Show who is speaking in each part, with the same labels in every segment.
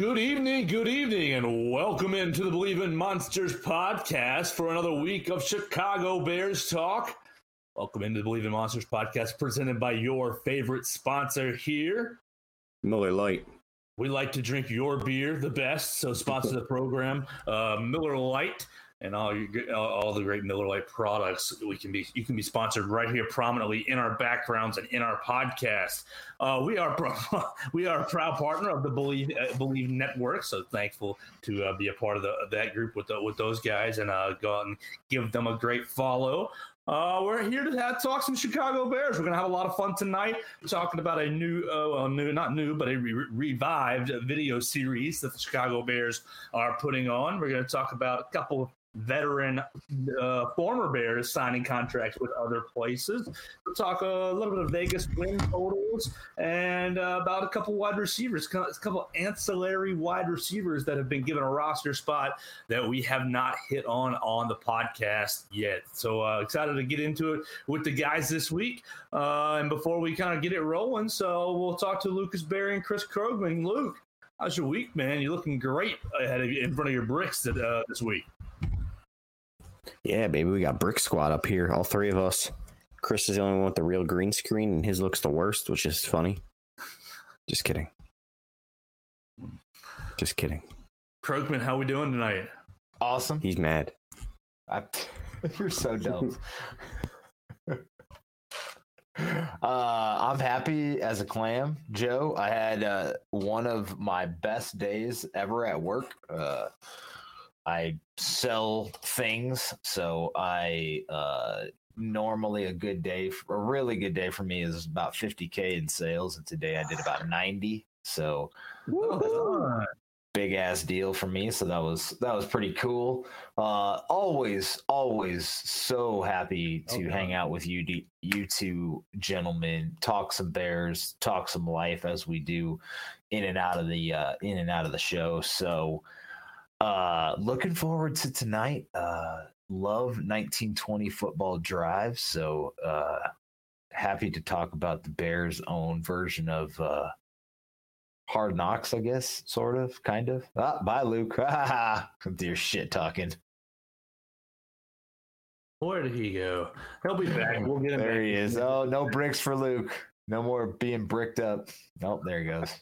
Speaker 1: Good evening, good evening, and welcome into the Believe in Monsters podcast for another week of Chicago Bears talk. Welcome into the Believe in Monsters podcast presented by your favorite sponsor here,
Speaker 2: Miller Lite.
Speaker 1: We like to drink your beer the best, so sponsor the program, uh, Miller Lite and all your all the great Miller Lite products. We can be you can be sponsored right here prominently in our backgrounds and in our podcast. Uh, we are pro- we are a proud partner of the Believe uh, Believe Network, so thankful to uh, be a part of, the, that group with the, with those guys and uh, go out and give them a great follow. Uh, we're here to have, talk some Chicago Bears. We're to have a lot of fun tonight talking about a new, uh, well, new, not new, but a re- revived video series that the Chicago Bears are putting on. We're to talk about a couple of veteran uh, former Bears signing contracts with other places. We'll talk a little bit of Vegas win totals and uh, about a couple wide receivers, a couple ancillary wide receivers that have been given a roster spot that we have not hit on on the podcast yet. So uh, excited to get into it with the guys this week. Uh, and before we kind of get it rolling, so we'll talk to Lucas Berry and Chris Krogman. Luke, how's your week, man? You're looking great ahead of you, in front of your bricks uh, this week.
Speaker 2: Yeah, baby, we got Brick Squad up here, all three of us. Chris is the only one with the real green screen, and his looks the worst, which is funny. Just kidding. Just kidding.
Speaker 1: Krogman, how we doing tonight?
Speaker 3: Awesome.
Speaker 2: He's mad.
Speaker 3: I, you're so dumb. Uh, I'm happy as a clam, Joe. I had uh, one of my best days ever at work. Uh, I sell things, so I uh, normally a good day, a really good day for me is about 50k in sales, and today I did about 90. So big ass deal for me. So that was that was pretty cool. Uh, always, always so happy to okay. hang out with you, you two gentlemen. Talk some bears, talk some life as we do in and out of the uh, in and out of the show. So. Uh, looking forward to tonight. Uh, love 1920 football drive. So uh, happy to talk about the Bears' own version of uh, Hard Knocks, I guess, sort of, kind of. Ah, bye, Luke. Come to shit talking.
Speaker 1: Where did he go? He'll be back. We'll get him.
Speaker 3: There
Speaker 1: back.
Speaker 3: he is. Oh, no bricks for Luke. No more being bricked up. Nope, there he goes.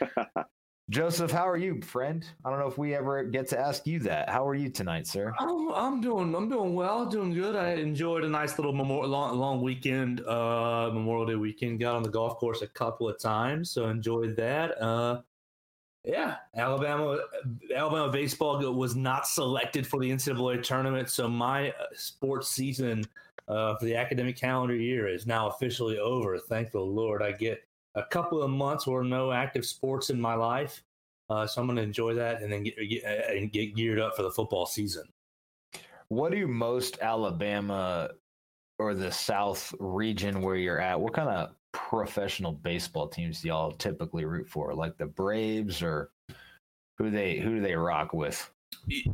Speaker 3: Joseph, how are you, friend? I don't know if we ever get to ask you that. How are you tonight, sir?
Speaker 1: I'm, I'm doing I'm doing well, doing good. I enjoyed a nice little memorial, long long weekend, uh, Memorial Day weekend. Got on the golf course a couple of times, so enjoyed that. Uh, yeah, Alabama Alabama baseball was not selected for the NCAA tournament, so my uh, sports season uh, for the academic calendar year is now officially over. Thank the Lord, I get a couple of months or no active sports in my life. Uh, so I'm going to enjoy that and then get, get, uh, and get geared up for the football season.
Speaker 3: What do most Alabama or the South region where you're at? What kind of professional baseball teams do y'all typically root for? Like the Braves or who they who do they rock with?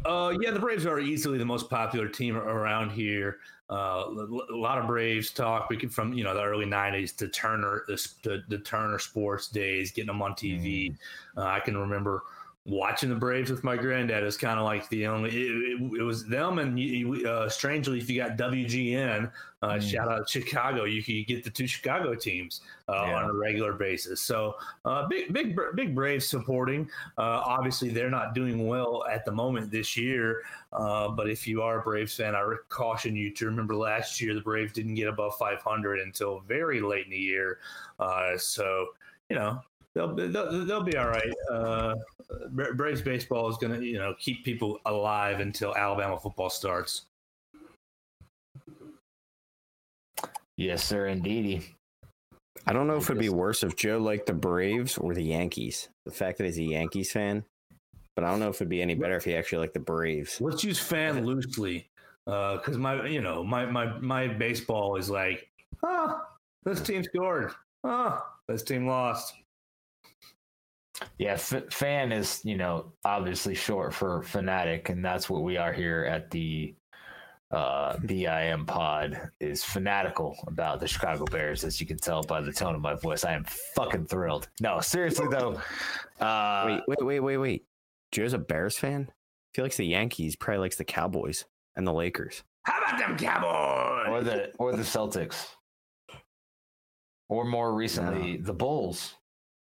Speaker 1: Uh, yeah, the Braves are easily the most popular team around here. Uh, a lot of Braves talk. We can from you know the early '90s to Turner, the, the Turner Sports days, getting them on TV. Mm. Uh, I can remember watching the Braves with my granddad is kind of like the only. It, it, it was them, and uh, strangely, if you got WGN, uh, mm. shout out Chicago, you can get the two Chicago teams uh, yeah. on a regular basis. So uh, big, big, big Braves supporting. Uh, obviously, they're not doing well at the moment this year. Uh, but if you are a Braves fan, I caution you to remember last year the Braves didn't get above 500 until very late in the year. so you know they'll they'll, they'll be all right. Uh, Braves baseball is going to you know keep people alive until Alabama football starts.
Speaker 3: Yes, sir, indeedy.
Speaker 2: I don't know if it'd be worse if Joe liked the Braves or the Yankees. The fact that he's a Yankees fan, but I don't know if it'd be any better if he actually liked the Braves.
Speaker 1: Let's use fan loosely, because uh, my you know my my my baseball is like, ah, this team scored, ah, this team lost.
Speaker 3: Yeah, f- fan is you know obviously short for fanatic, and that's what we are here at the uh, BIM Pod is fanatical about the Chicago Bears, as you can tell by the tone of my voice. I am fucking thrilled. No, seriously though. Uh,
Speaker 2: wait, wait, wait, wait, wait. Joe's a Bears fan. If he likes the Yankees, probably likes the Cowboys and the Lakers.
Speaker 1: How about them Cowboys?
Speaker 3: or the or the Celtics, or more recently the Bulls.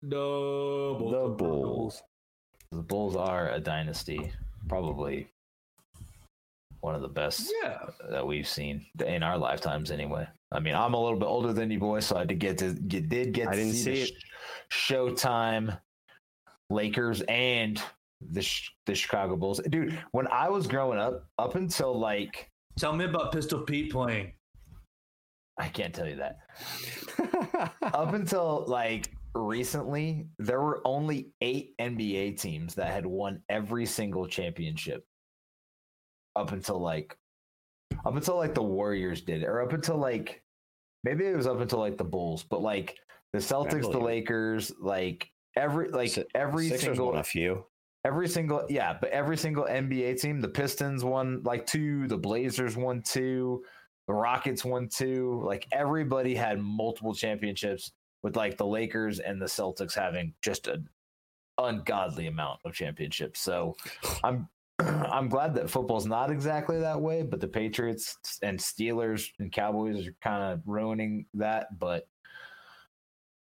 Speaker 1: No,
Speaker 2: The Bulls.
Speaker 3: The Bulls are a dynasty, probably one of the best
Speaker 1: Yeah.
Speaker 3: that we've seen in our lifetimes. Anyway, I mean, I'm a little bit older than you boys, so I did get to get did get
Speaker 2: I
Speaker 3: to
Speaker 2: didn't
Speaker 3: see,
Speaker 2: see
Speaker 3: the sh- Showtime Lakers and the sh- the Chicago Bulls. Dude, when I was growing up, up until like
Speaker 1: Tell me about Pistol Pete playing.
Speaker 3: I can't tell you that. up until like recently, there were only eight NBA teams that had won every single championship. Up until like, up until like the Warriors did or up until like, maybe it was up until like the Bulls, but like the Celtics, the. Lakers, like every like every
Speaker 2: Sixers
Speaker 3: single
Speaker 2: a few.
Speaker 3: every single yeah, but every single NBA team, the Pistons won like two, the Blazers won two, the Rockets won two. Like everybody had multiple championships with like the Lakers and the Celtics having just an ungodly amount of championships. So I'm I'm glad that football's not exactly that way, but the Patriots and Steelers and Cowboys are kind of ruining that, but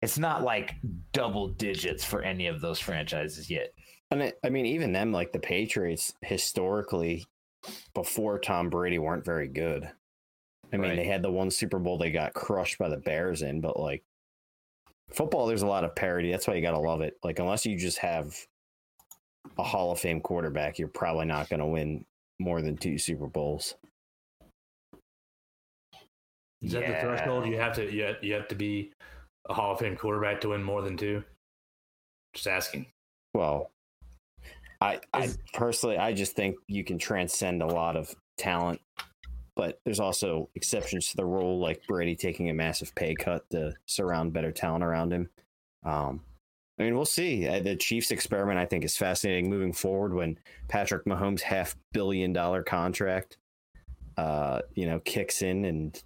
Speaker 3: it's not like double digits for any of those franchises yet.
Speaker 2: And it, I mean, even them, like the Patriots, historically, before Tom Brady, weren't very good. I mean,
Speaker 3: Right.
Speaker 2: they had the one Super Bowl they got crushed by the Bears in, but like football, there's a lot of parity. That's why you got to love it. Like, unless you just have a Hall of Fame quarterback, you're probably not going to win more than two Super Bowls.
Speaker 1: Is that the threshold? You have to you have, you have to be a Hall of Fame quarterback to win more than two. Just asking.
Speaker 2: Well, I, I personally, I just think you can transcend a lot of talent, but there's also exceptions to the rule, like Brady taking a massive pay cut to surround better talent around him. Um, I mean, we'll see. Uh, The Chiefs experiment, I think, is fascinating moving forward. When Patrick Mahomes' half billion dollar contract, uh, you know, kicks in, and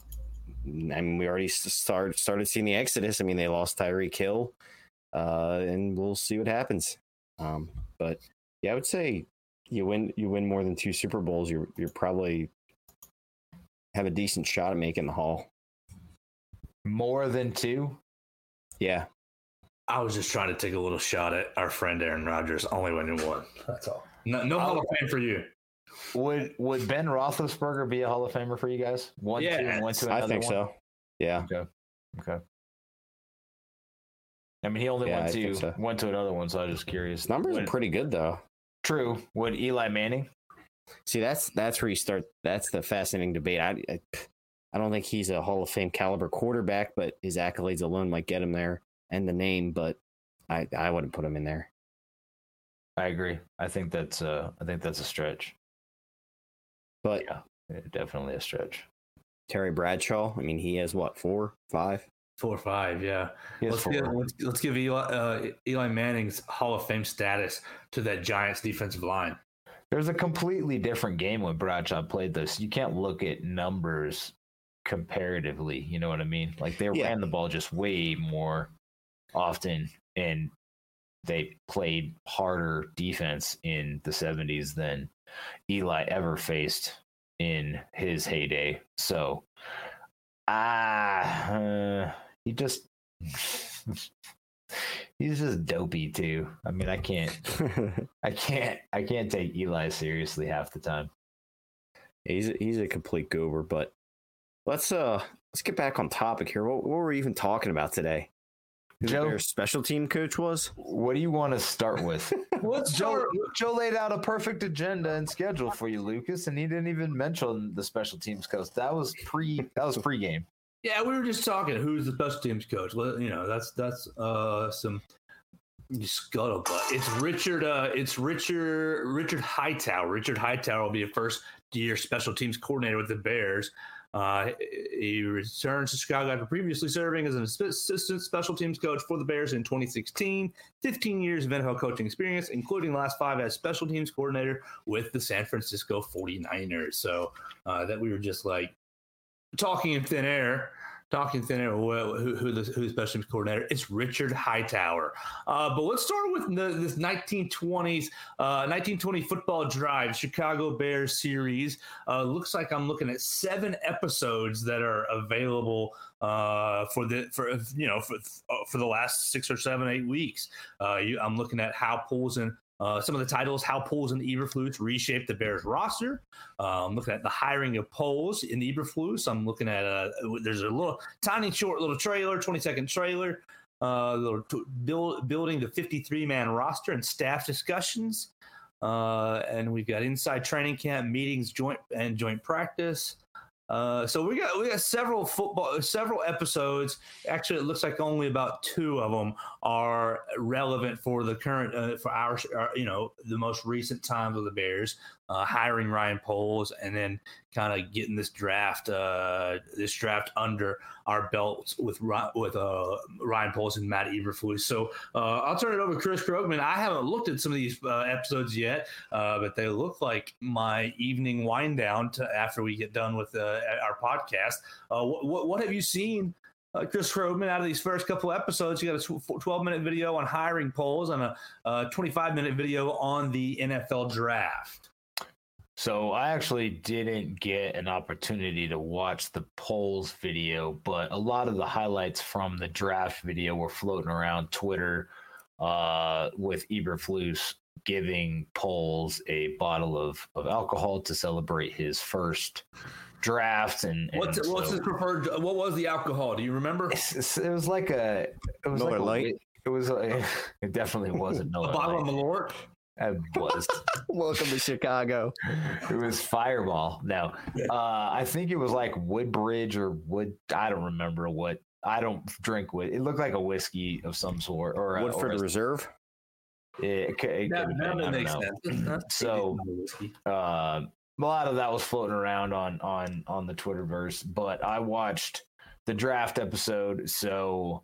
Speaker 2: I mean, we already start started seeing the exodus. I mean, they lost Tyreek Hill, uh, and we'll see what happens. Um, but yeah, I would say you win you win more than two Super Bowls, you're you're probably have a decent shot at making the Hall.
Speaker 3: More than two?
Speaker 2: Yeah,
Speaker 1: I was just trying to take a little shot at our friend Aaron Rodgers, only winning one. That's all. No, no Hall of Fame for you.
Speaker 3: Would would Ben Roethlisberger be a Hall of Famer for you guys? One, two, and one
Speaker 1: Yes,
Speaker 3: to another
Speaker 2: I think
Speaker 3: one?
Speaker 2: so. Yeah,
Speaker 3: Okay. I mean, he only
Speaker 2: Yeah,
Speaker 3: went
Speaker 2: I
Speaker 3: to
Speaker 2: so.
Speaker 3: went to another one, so I was just curious.
Speaker 2: numbers
Speaker 3: Would-
Speaker 2: are pretty good though.
Speaker 3: true. Would Eli Manning?
Speaker 2: See, that's that's where you start. That's the fascinating debate. I, I I don't think he's a Hall of Fame caliber quarterback, but his accolades alone might get him there, and the name. But I I wouldn't put him in there.
Speaker 3: I agree. I think that's uh I think that's a stretch.
Speaker 2: But
Speaker 3: Yeah, yeah, definitely a stretch.
Speaker 2: Terry Bradshaw, I mean, he has what four, five?
Speaker 1: Four or five, yeah. Let's
Speaker 3: four.
Speaker 1: give, let's, let's give Eli, uh, Eli Manning's Hall of Fame status to that Giants defensive line.
Speaker 3: There's a completely different game when Bradshaw played this. You can't look at numbers comparatively. You know what I mean? Like they
Speaker 2: Yeah.
Speaker 3: ran the ball just way more often, and they played harder defense in the 70s than Eli ever faced in his heyday. So, ah, uh, he just. He's just dopey too. I mean, I can't. I can't I can't take Eli seriously half the time.
Speaker 2: he's a, he's a complete goober. But let's uh let's get back on topic here. What, what were we even talking about today? Who
Speaker 3: Joe-
Speaker 2: their special team coach was?
Speaker 3: What do you want to start with?
Speaker 1: Let's
Speaker 3: Joe Joe laid out a perfect agenda and schedule for you, Lucas, and he didn't even mention the special teams coach. That was pre that was pregame.
Speaker 1: Yeah, we were just talking. Who's the special teams coach? Well, you know, that's that's uh some scuttlebutt. It's Richard. Uh, it's Richard. Richard Hightower. Richard Hightower will be a first year special teams coordinator with the Bears. Uh, he returns to Chicago after previously serving as an assistant special teams coach for the Bears in 2016. 15 years of NFL coaching experience, including the last five as special teams coordinator with the San Francisco 49ers. So uh, that we were just like talking in thin air talking thin air who, who, the, who the special teams coordinator it's richard hightower uh, but let's start with the, this 1920s uh, 1920 football drive chicago bears series uh, looks like i'm looking at seven episodes that are available uh, for the for you know for for the last six or seven eight weeks. Uh, you, I'm looking at how Poulsen uh, some of the titles, how Poles and Eberflus reshaped the Bears roster. I'm looking at the hiring of Poles in Eberflus. I'm looking at a, uh, there's a little tiny short little trailer, 20 second trailer, uh, t- build, building the 53 man roster and staff discussions. Uh, and we've got inside training camp meetings, joint and joint practice. Uh, so we got we got several football several episodes. Actually, it looks like only about two of them are relevant for the current uh, for our, our, you know the most recent times of the Bears uh, hiring Ryan Poles and then kind of getting this draft uh, this draft under our belts with with uh, Ryan Poles and Matt Eberflus. So uh, I'll turn it over to Chris Krogman. I haven't looked at some of these uh, episodes yet, uh, but they look like my evening wind down to after we get done with our podcast. what what have you seen? uh, Chris Krogman out of these first couple episodes. You got a 12 minute video on hiring Poles and a 25 minute video on the NFL draft.
Speaker 3: So I actually didn't get an opportunity to watch the Poles video, but a lot of the highlights from the draft video were floating around Twitter uh, with Eberflus giving Poles a bottle of, of alcohol to celebrate his first draft and, and
Speaker 1: what's it, what's his preferred what was the alcohol? Do you remember?
Speaker 3: It's, it's, it was like a it was
Speaker 2: Miller
Speaker 3: like
Speaker 2: Light
Speaker 3: a, it was a, it definitely wasn't Miller
Speaker 1: a bottle
Speaker 3: Light.
Speaker 1: of Malort
Speaker 3: it was
Speaker 2: welcome to chicago.
Speaker 3: It was fireball. No uh, i think it was like woodbridge or wood i don't remember what i don't drink wood it looked like a whiskey of some sort or
Speaker 2: woodford
Speaker 3: or a,
Speaker 2: reserve?
Speaker 3: It, it, it,
Speaker 1: that, that makes sense.
Speaker 3: So uh, a lot of that was floating around on on on the Twitterverse, but I watched the draft episode, so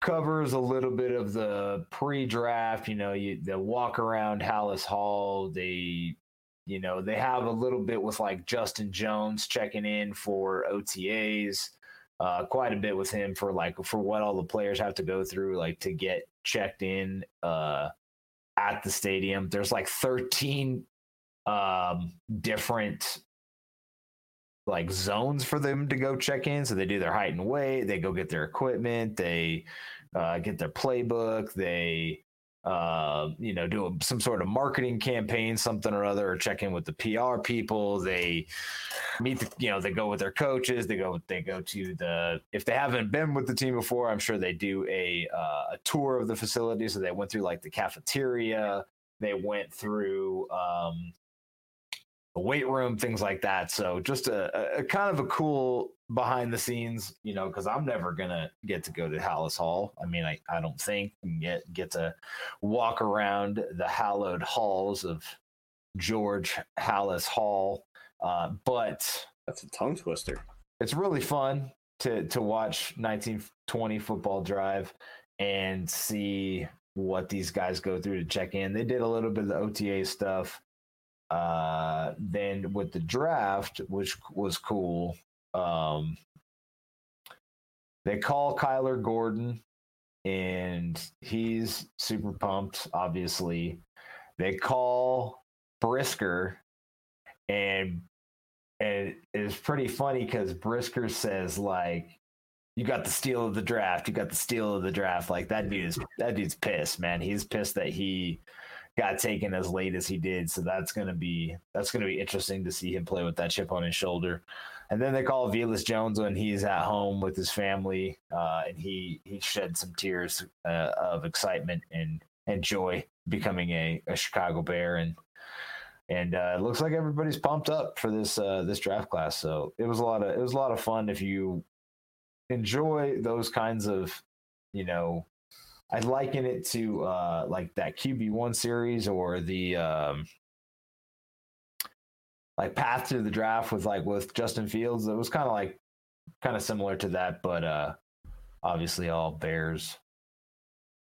Speaker 3: covers a little bit of the pre-draft. You know, you the walk around Halas Hall. They, you know, they have a little bit with like Justin Jones checking in for OTAs. Uh, quite a bit with him for like for what all the players have to go through like to get checked in uh, at the stadium. There's like 13 um, different like zones for them to go check in. So they do their height and weight, they go get their equipment, they uh, get their playbook, they uh, you know do a, some sort of marketing campaign, something or other, or check in with the PR people. They meet the you know they go with their coaches. They go they go to the if they haven't been with the team before, I'm sure they do a uh, a tour of the facility. So they went through like the cafeteria. They went through um, the weight room, things like that. So just a, a, kind of a cool behind the scenes, you know, because I'm never gonna get to go to Halas Hall. I mean, I, I don't think get get to walk around the hallowed halls of George Halas Hall. Uh, but
Speaker 2: that's a tongue twister.
Speaker 3: It's really fun to to watch 1920 football drive and see what these guys go through to check in. They did a little bit of the OTA stuff. Uh, then with the draft, which was cool, um, they call Kyler Gordon, and he's super pumped. Obviously, they call Brisker, and and it's pretty funny because Brisker says like, "You got the steal of the draft. You got the steal of the draft." Like that dude is that dude's pissed, man. He's pissed that he got taken as late as he did. So that's gonna be that's gonna be interesting to see him play with that chip on his shoulder. And then they call Velus Jones when he's at home with his family, uh, and he he shed some tears uh, of excitement and and joy becoming a, a Chicago Bear, and and uh, it looks like everybody's pumped up for this uh, this draft class. So it was a lot of it was a lot of fun if you enjoy those kinds of you know I liken it to uh, like that QB one series or the um, like path to the draft with like with Justin Fields. It was kind of like kind of similar to that, but uh obviously all Bears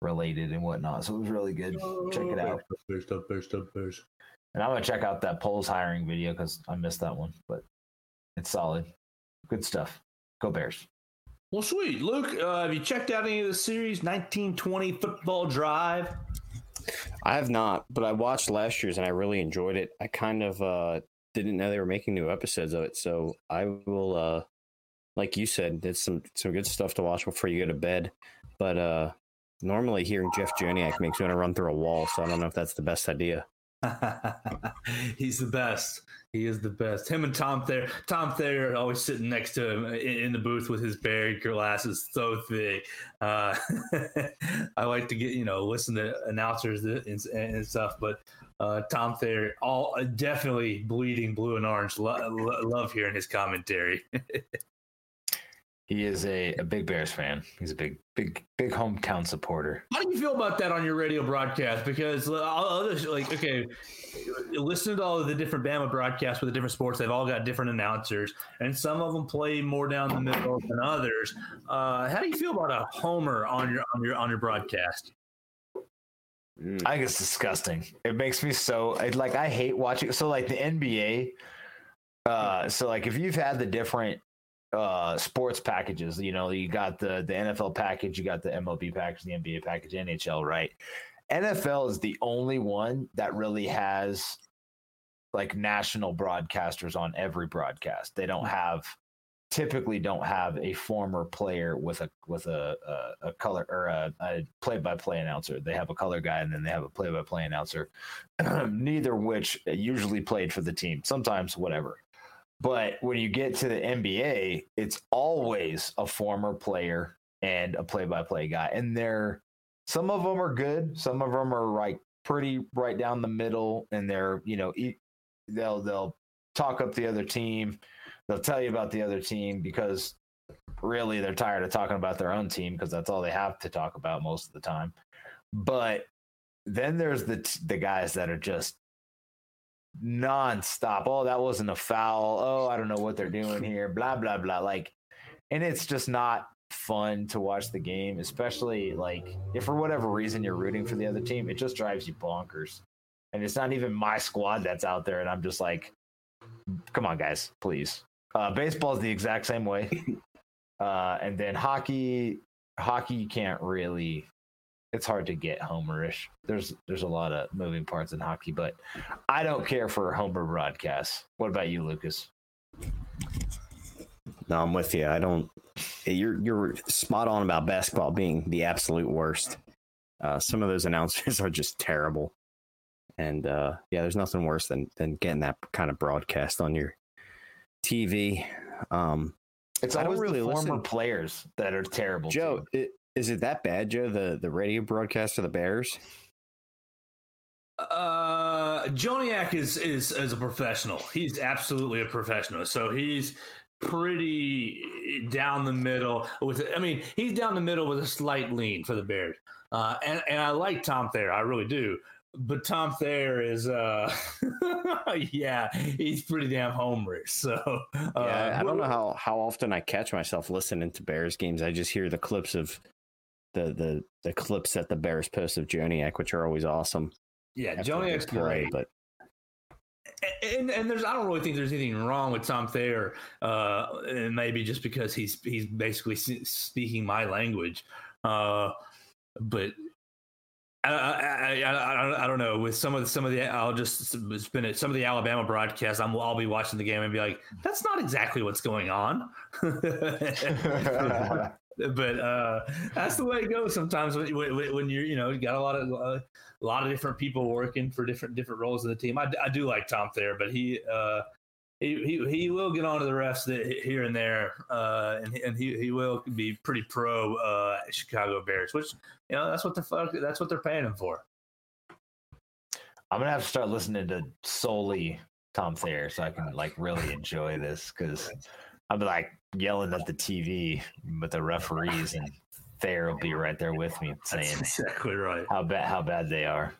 Speaker 3: related and whatnot. So it was really good. Check it out.
Speaker 1: Bears, Bears, Bears, Bears, Bears.
Speaker 3: And I'm gonna check out that Poles hiring video because I missed that one, but it's solid. Good stuff. Go Bears.
Speaker 1: Well, sweet. Luke, uh, have you checked out any of the series 1920 Football Drive?
Speaker 2: I have not, but I watched last year's and I really enjoyed it. I kind of uh, didn't know they were making new episodes of it, so I will, uh, like you said, it's some some good stuff to watch before you go to bed. But uh, normally hearing Jeff Joniak makes me want to run through a wall, so I don't know if that's the best idea.
Speaker 1: He's the best. He is the best. Him and Tom Thayer. Tom Thayer always sitting next to him in, the booth with his Barry glasses so thick. Uh, I like to get you know listen to announcers and, and stuff, but uh, Tom Thayer, all definitely bleeding blue and orange. Lo- lo- love hearing his commentary.
Speaker 3: He is a, a big Bears fan. He's a big, big, big hometown supporter.
Speaker 1: How do you feel about that on your radio broadcast? Because other like, okay, listen to all of the different Bama broadcasts with the different sports. They've all got different announcers, and some of them play more down the middle than others. Uh, how do you feel about a homer on your on your on your broadcast?
Speaker 3: I think it's disgusting. It makes me so it, like I hate watching. So like the NBA. Uh, so like if you've had the different uh sports packages. You know you got the the nfl package you got the mlb package the nba package nhl right? Nfl is the only one that really has like national broadcasters on every broadcast. They don't have typically don't have a former player with a with a a, a color or a, a play-by-play announcer. They have a color guy and then they have a play-by-play announcer neither which usually played for the team. Sometimes whatever but when you get to the NBA, it's always a former player and a play-by-play guy, and they're some of them are good, some of them are like pretty right down the middle, and they're you know they'll they'll talk up the other team, they'll tell you about the other team because really they're tired of talking about their own team because that's all they have to talk about most of the time. But then there's the the guys that are just nonstop. Oh, that wasn't a foul. Oh, I don't know what they're doing here. Blah blah blah. Like, and it's just not fun to watch the game, especially like if for whatever reason you're rooting for the other team, it just drives you bonkers. And it's not even my squad that's out there, and I'm just like, come on, guys, please. Uh, baseball is the exact same way. Uh, and then hockey, hockey you can't really it's hard to get homerish. There's there's a lot of moving parts in hockey, but I don't care for homer broadcasts. What about you, Lucas?
Speaker 2: No, I'm with you. I don't. You're you're spot on about basketball being the absolute worst. Uh, some of those announcers are just terrible, and uh, yeah, there's nothing worse than than getting that kind of broadcast on your TV. Um,
Speaker 3: it's always really the former listen. players that are terrible.
Speaker 2: Joe, it, is it that bad, Joe? The the radio broadcast for the Bears?
Speaker 1: Uh, Joniak is is is a professional. He's absolutely a professional. So he's pretty down the middle with. I mean, he's down the middle with a slight lean for the Bears. Uh, and and I like Tom Thayer, I really do. But Tom Thayer is, uh, yeah, he's pretty damn homerish. So uh,
Speaker 2: yeah, I don't know how how often I catch myself listening to Bears games. I just hear the clips of the the the clips that the Bears post of Joniak, which are always awesome.
Speaker 1: Yeah, Joniak's great, but and, and there's I don't really think there's anything wrong with Tom Thayer, uh, and maybe just because he's he's basically speaking my language, uh, but I, I, I, I, don't know. With some of the, some of the, I'll just spin it. Some of the Alabama broadcasts, I'm, I'll be watching the game and be like, "That's not exactly what's going on." but uh, that's the way it goes sometimes when, when, you're you know you got a lot of a lot of different people working for different different roles in the team. I, I do like Tom Thayer, but he uh, he, he he will get on to the refs here and there, uh, and and he, he will be pretty pro uh, Chicago Bears, which you know that's what the fuck that's what they're paying him for.
Speaker 3: I'm gonna have to start listening to solely Tom Thayer so I can like really enjoy this because I'll be like yelling at the TV with the referees, and Thayer will be right there with me saying
Speaker 1: That's exactly right
Speaker 3: how bad how bad they are.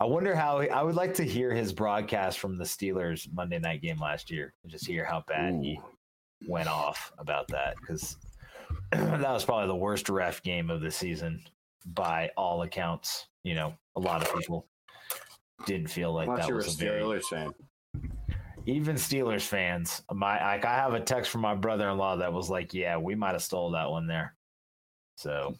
Speaker 3: I wonder how I would like to hear his broadcast from the Steelers Monday night game last year and just hear how bad he went off about that because that was probably the worst ref game of the season by all accounts. You know, a lot of people didn't feel like that
Speaker 2: a
Speaker 3: was a very
Speaker 2: Steelers fan.
Speaker 3: Even Steelers fans. My like I have a text from my brother-in-law that was like, "Yeah, we might have stole that one there." So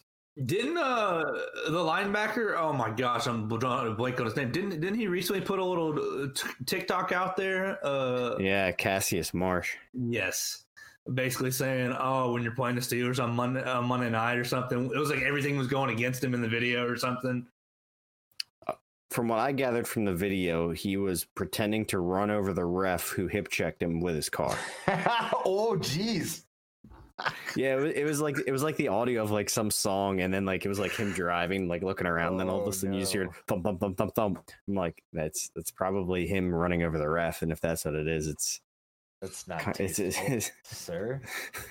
Speaker 1: Didn't uh the linebacker? Oh my gosh, I'm drawing a blank on his name. Didn't didn't he recently put a little uh, t- TikTok out there? Uh,
Speaker 2: Yeah, Cassius Marsh.
Speaker 1: yes, basically saying, oh, when you're playing the Steelers on Monday uh, Monday night or something, it was like everything was going against him in the video or something.
Speaker 2: From what I gathered from the video, he was pretending to run over the ref who hip checked him with his car.
Speaker 3: oh, jeez.
Speaker 2: Yeah, it was, it was like it was like the audio of like some song, and then like it was like him driving, like looking around. and then all of
Speaker 3: Oh,
Speaker 2: a sudden you just hear thump thump thump thump thump. I'm like, that's that's probably him running over the ref, and if that's what it is, it's
Speaker 3: That's not
Speaker 2: it's
Speaker 3: tasteful,
Speaker 2: it's,
Speaker 3: sir.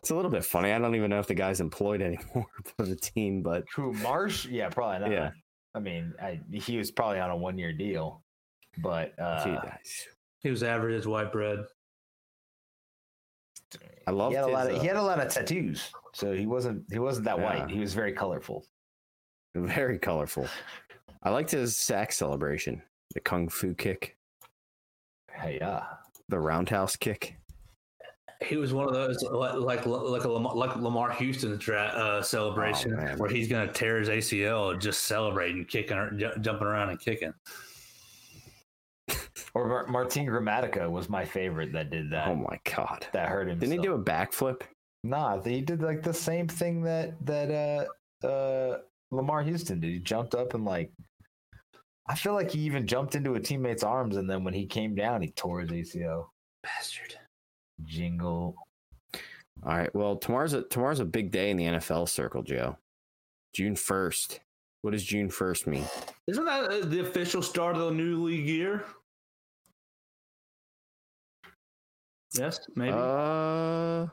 Speaker 2: it's a little bit funny. I don't even know if the guy's employed anymore for the team, but
Speaker 3: Who Marsh? Yeah, probably not.
Speaker 2: Yeah.
Speaker 3: I mean, I, he was probably on a one-year deal, but uh,
Speaker 1: He was average as white bread.
Speaker 2: I love
Speaker 3: he had a lot. Of,
Speaker 2: his,
Speaker 3: he
Speaker 2: uh,
Speaker 3: had a lot of tattoos, so he wasn't. He wasn't that
Speaker 2: Yeah.
Speaker 3: white. He was very colorful.
Speaker 2: very colorful. I liked his sack celebration, the kung fu kick,
Speaker 3: Hey, yeah.
Speaker 2: the roundhouse kick.
Speaker 1: He was one of those like like like a Lamar, like Lamar Houston dra- uh, celebration
Speaker 2: Oh,
Speaker 1: where he's gonna tear his ACL just celebrating, kicking, or ju- jumping around and kicking.
Speaker 3: Or Mar- Martin Gramatica was my favorite that did that.
Speaker 2: Oh my god!
Speaker 3: that hurt him.
Speaker 2: Didn't he do a backflip?
Speaker 3: Nah, he did like the same thing that that uh uh Lamar Houston did. He jumped up and like I feel like he even jumped into a teammate's arms and then when he came down he tore his ACL.
Speaker 1: Bastard.
Speaker 3: Jingle.
Speaker 2: All right. Well, tomorrow's a tomorrow's a big day in the NFL circle, Joe. June first. What does June first mean?
Speaker 1: Isn't that uh, the official start of the new league year? Yes, maybe.
Speaker 2: Uh,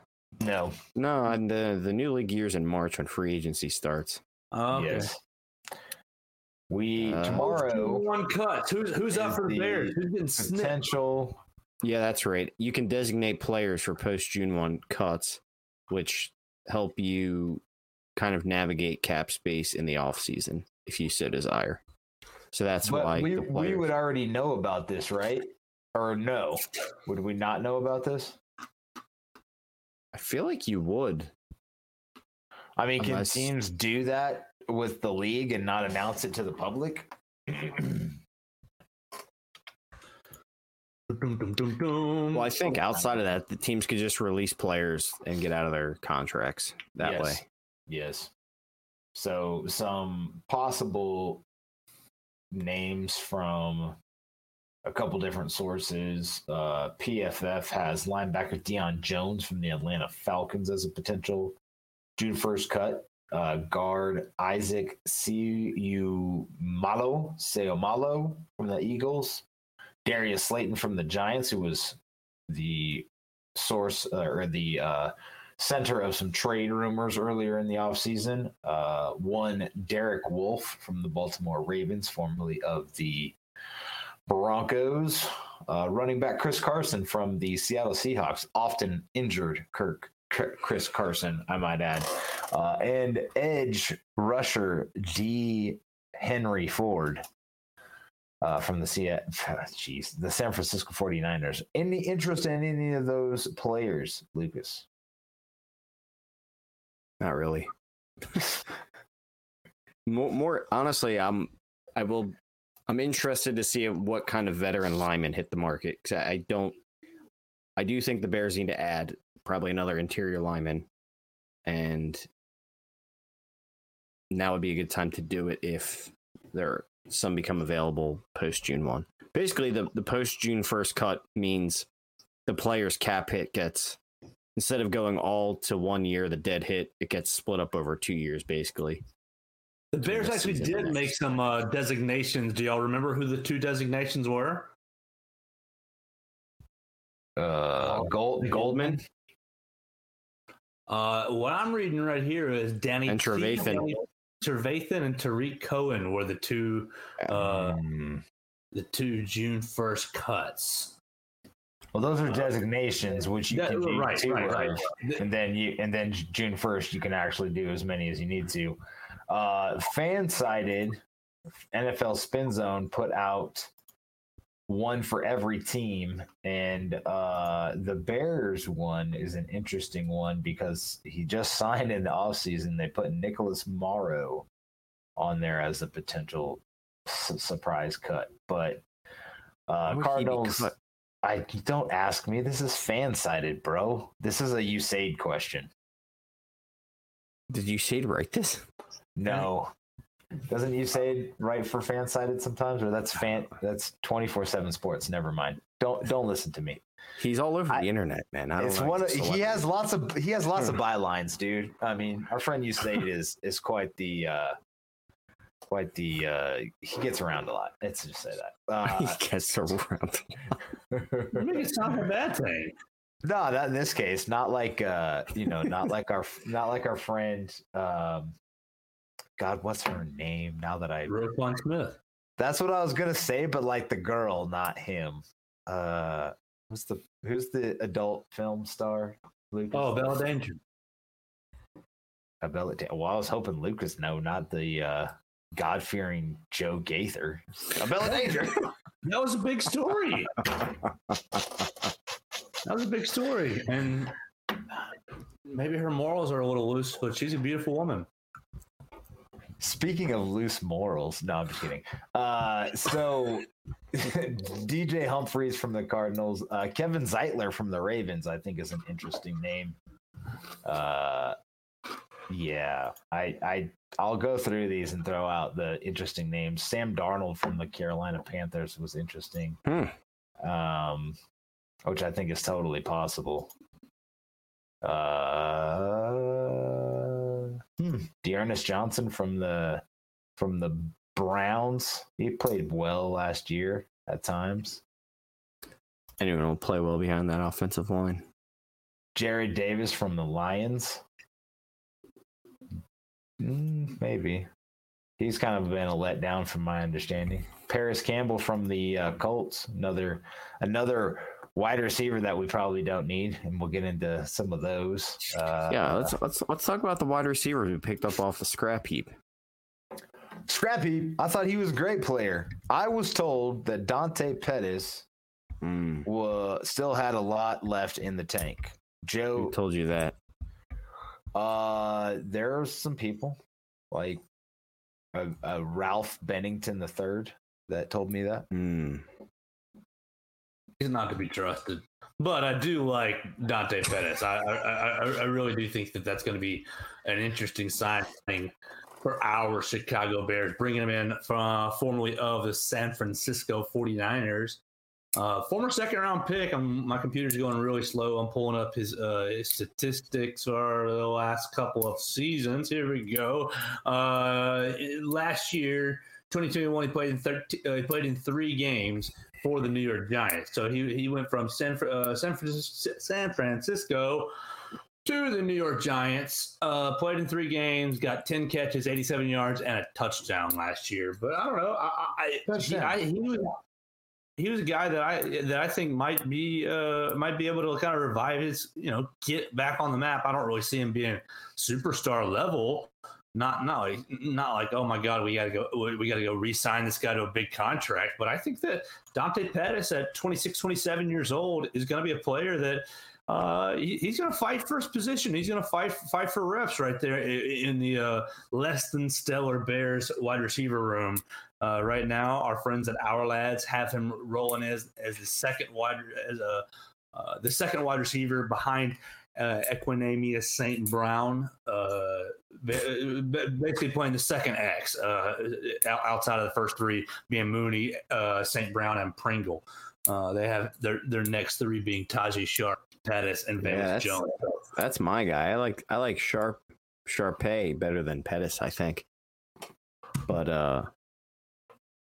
Speaker 3: No.
Speaker 2: no. And the the new league year's in March when free agency starts.
Speaker 1: Oh, okay.
Speaker 3: Yes. We
Speaker 2: Uh,
Speaker 3: tomorrow
Speaker 1: One cut. Who's who's up for the
Speaker 3: the
Speaker 1: Bears? Who's getting snipped?
Speaker 3: potential
Speaker 2: Yeah, that's right. You can designate players for post June one cuts, which help you kind of navigate cap space in the off season if you so desire. So that's
Speaker 3: but
Speaker 2: why
Speaker 3: we
Speaker 2: the
Speaker 3: we would already know about this, right? Or no? Would we not know about this?
Speaker 2: I feel like you would.
Speaker 3: I mean, can teams do that with the league and not announce it to the public?
Speaker 2: Well, I think outside of that, the teams could just release players and get out of their contracts that
Speaker 3: Yes.
Speaker 2: way.
Speaker 3: Yes. So some possible names from a couple different sources. Uh, PFF has linebacker Deion Jones from the Atlanta Falcons as a potential June first cut. Uh, guard Isaac Siu Malo Seumalo from the Eagles. Darius Slayton from the Giants, who was the source uh, or the uh, center of some trade rumors earlier in the offseason. Uh, one, Derek Wolfe from the Baltimore Ravens, formerly of the Broncos. Uh, running back Chris Carson from the Seattle Seahawks, often injured Kirk. Chris Carson, I might add, uh, and edge rusher D. Henry Ford uh, from the C- jeez, the San Francisco 49ers. Any interest in any of those players, Lucas?
Speaker 2: Not really. more, more honestly, I'm. I will. I'm interested to see what kind of veteran linemen hit the market because I, I don't. I do think the Bears need to add probably another interior lineman, and now would be a good time to do it if there some become available post June one. Basically, the the post June first cut means the player's cap hit gets instead of going all to one year, the dead hit it gets split up over two years, basically.
Speaker 1: The Bears actually did
Speaker 2: and
Speaker 1: make some uh, designations. Do y'all remember who the two designations were?
Speaker 3: Uh, Gold, Goldman.
Speaker 1: Uh, what I'm reading right here is Danny
Speaker 2: And
Speaker 1: T,
Speaker 2: Trevathan.
Speaker 1: Trevathan and Tarik Cohen were the two uh,
Speaker 3: Mm.
Speaker 1: the two June first cuts.
Speaker 3: Well, those are designations, which you
Speaker 1: Yeah,
Speaker 3: can do
Speaker 1: right,
Speaker 3: two
Speaker 1: right,
Speaker 3: of,
Speaker 1: right.
Speaker 3: and then you and then June first you can actually do as many as you need to. Uh, fan sided NFL Spin Zone put out one for every team, and uh, the Bears one is an interesting one because he just signed in the offseason. They put Nicholas Morrow on there as a potential su- surprise cut, but uh,
Speaker 2: Why would he be
Speaker 3: Cardinals. I don't ask me. This is fan sided, bro. This is a USAID question.
Speaker 2: Did you say to write this?
Speaker 3: No. Doesn't you say right for fan sided sometimes? Or that's fan that's twenty four seven sports. Never mind. Don't don't listen to me.
Speaker 2: He's all over
Speaker 3: I-
Speaker 2: the internet, man. I don't
Speaker 3: It's
Speaker 2: like
Speaker 3: one of, he has lots of he has lots of bylines, dude. I mean, our friend USAID is is quite the uh quite the uh he gets around a lot. Let's just say that.
Speaker 2: he
Speaker 3: Uh,
Speaker 2: gets around.
Speaker 1: Make it sound like a bad thing.
Speaker 3: No, not in this case. Not like uh, you know, not like our not like our friend um God, what's her name? Now that I
Speaker 1: Roquan Smith.
Speaker 3: That's what I was gonna say, but like the girl, not him. Uh who's the who's the adult film star? Lucas.
Speaker 1: Oh, Bella Danger.
Speaker 3: Uh, Bella Dan- Well, I was hoping Lucas no, not the uh God fearing Joe Gaither. Uh, Bella Danger.
Speaker 1: That was a big story. that was a big story, and maybe her morals are a little loose, but she's a beautiful woman.
Speaker 3: Speaking of loose morals, no, I'm just kidding. Uh, so DJ Humphries from the Cardinals, uh, Kevin Zeitler from the Ravens, I think is an interesting name. Uh, yeah, I, I, I'll go through these and throw out the interesting names. Sam Darnold from the Carolina Panthers was interesting,
Speaker 2: Hmm.
Speaker 3: um, which I think is totally possible. Uh, hmm. D'Ernest Johnson from the from the Browns. He played well last year at times.
Speaker 2: Anyone will play well behind that offensive line.
Speaker 3: Jarrad Davis from the Lions. Mm, maybe. He's kind of been a letdown from my understanding. Parris Campbell from the uh, Colts, another another wide receiver that we probably don't need, and we'll get into some of those. Uh,
Speaker 2: yeah, let's let's let's talk about the wide receivers we picked up off the scrap heap.
Speaker 3: Scrappy, I thought he was a great player. I was told that Dante Pettis
Speaker 2: Mm,
Speaker 3: wa still had a lot left in the tank.
Speaker 2: Joe who
Speaker 3: Joe,
Speaker 2: told you that?
Speaker 3: uh, there are some people like uh, uh, Ralph Bennington the third that told me that.
Speaker 2: Mm.
Speaker 1: He's not to be trusted. But I do like Dante Pettis. I, I, I, really do think that that's going to be an interesting signing for our Chicago Bears, bringing him in from formerly of the San Francisco 49ers. Uh, former second round pick. I'm, my computer's going really slow. I'm pulling up his, uh, his statistics for the last couple of seasons. Here we go. Uh, last year, 2021, he played in 13, uh, he played in three games for the New York Giants. So he he went from San uh, San, Francisco, San Francisco to the New York Giants. Uh, played in three games, got 10 catches, 87 yards, and a touchdown last year. But I don't know. I, I, I, he, I he was he was a guy that I that I think might be uh, might be able to kind of revive his you know get back on the map. I don't really see him being superstar level. Not not like not like oh my god we got to go we- we got to go re-sign this guy to a big contract. But I think that Dante Pettis at 26, 27 years old is going to be a player that uh, he- he's going to fight his position. He's going to fight fight for reps right there in the uh, less than stellar Bears wide receiver room. Uh, right now, our friends at Ourlads have him rolling as as the second wide as a uh, the second wide receiver behind uh, Equanimeous St. Brown, uh, ba- ba- basically playing the second acts uh, outside of the first three being Mooney, uh, St. Brown, and Pringle. Uh, they have their their next three being Tajae Sharpe, Pettis, and
Speaker 2: Yeah,
Speaker 1: Vance
Speaker 2: that's-
Speaker 1: Jones.
Speaker 2: That's my guy. I like I like Sharpe Sharpay better than Pettis, I think. But uh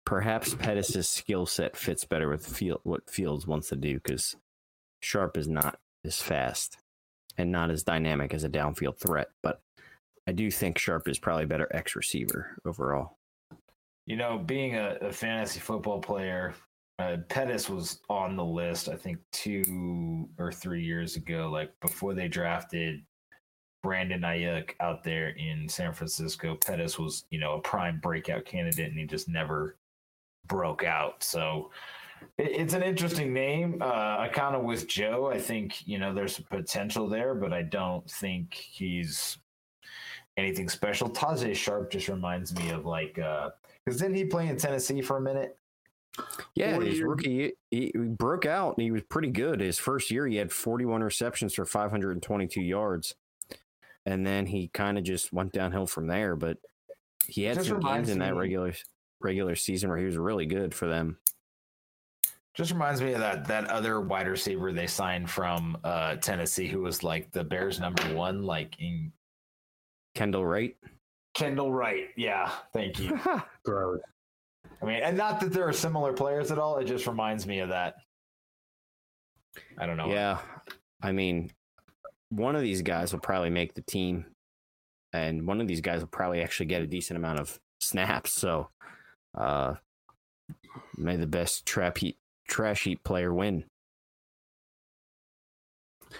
Speaker 2: perhaps Pettis's skill set fits better with field what Fields wants to do because Sharpe is not as fast and not as dynamic as a downfield threat. But I do think Sharpe is probably a better X receiver overall.
Speaker 3: You know, being a, a fantasy football player, uh, Pettis was on the list, I think, two or three years ago, like before they drafted Brandon Aiyuk out there in San Francisco. Pettis was, you know, a prime breakout candidate, and he just never broke out. So it's an interesting name. Uh, I kind of with Joe. I think you know there's potential there, but I don't think he's anything special. Tajae Sharpe just reminds me of like because didn't he play in Tennessee for a minute?
Speaker 2: Yeah, his
Speaker 1: years-
Speaker 2: rookie he, he broke out and he was pretty good. His first year, he had 41 receptions for 522 yards, and then he kind of just went downhill from there. But he had
Speaker 3: Just
Speaker 2: some games in that
Speaker 3: me-
Speaker 2: regular regular season where he was really good for them.
Speaker 3: Just reminds me of that that other wide receiver they signed from uh, Tennessee, who was like the Bears' number one, like in
Speaker 2: Kendall Wright.
Speaker 3: Kendall Wright. Yeah, thank you.
Speaker 1: Gross.
Speaker 3: I mean, and not that there are similar players at all. It just reminds me of that. I don't know.
Speaker 2: Yeah, I mean, one of these guys will probably make the team, and one of these guys will probably actually get a decent amount of snaps. So, uh, may the best trap heat trash heap player win.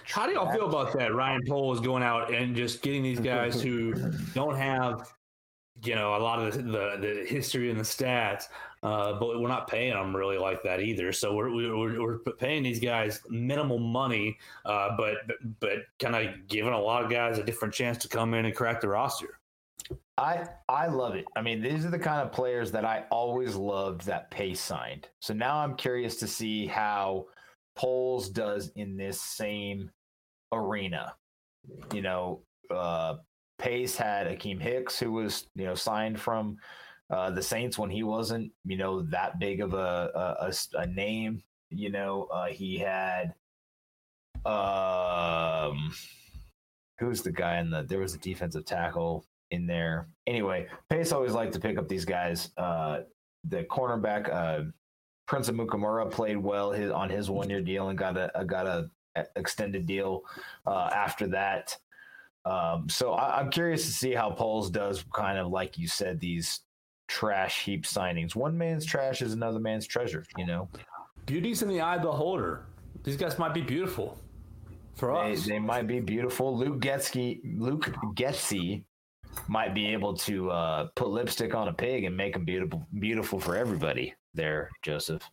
Speaker 1: How do y'all feel about that? Ryan Poles going out and just getting these guys who don't have, you know, a lot of the, the, the history and the stats, uh, but we're not paying them really like that either. So we're we're, we're paying these guys minimal money, uh, but but, but kind of giving a lot of guys a different chance to come in and crack the roster.
Speaker 3: I I love it. I mean, these are the kind of players that I always loved that Pace signed. So now I'm curious to see how Poles does in this same arena. You know, uh, Pace had Akiem Hicks, who was you know signed from uh, the Saints when he wasn't you know that big of a a name. You know, uh, he had um, who's the guy in the? There was a defensive tackle in there. Anyway, Pace always liked to pick up these guys. Uh, the cornerback, uh, Prince Amukamara, played well his, on his one year deal and got a, got a, extended deal uh, after that. Um, so I, I'm curious to see how Poles does, kind of like you said, these trash heap signings. One man's trash is another man's treasure. You know,
Speaker 1: Beauty's in the eye of the beholder. These guys might be beautiful for
Speaker 3: they,
Speaker 1: us.
Speaker 3: they might be beautiful. Luke Getzky, Luke Getzey might be able to uh, put lipstick on a pig and make them beautiful, beautiful for everybody. There, Joseph.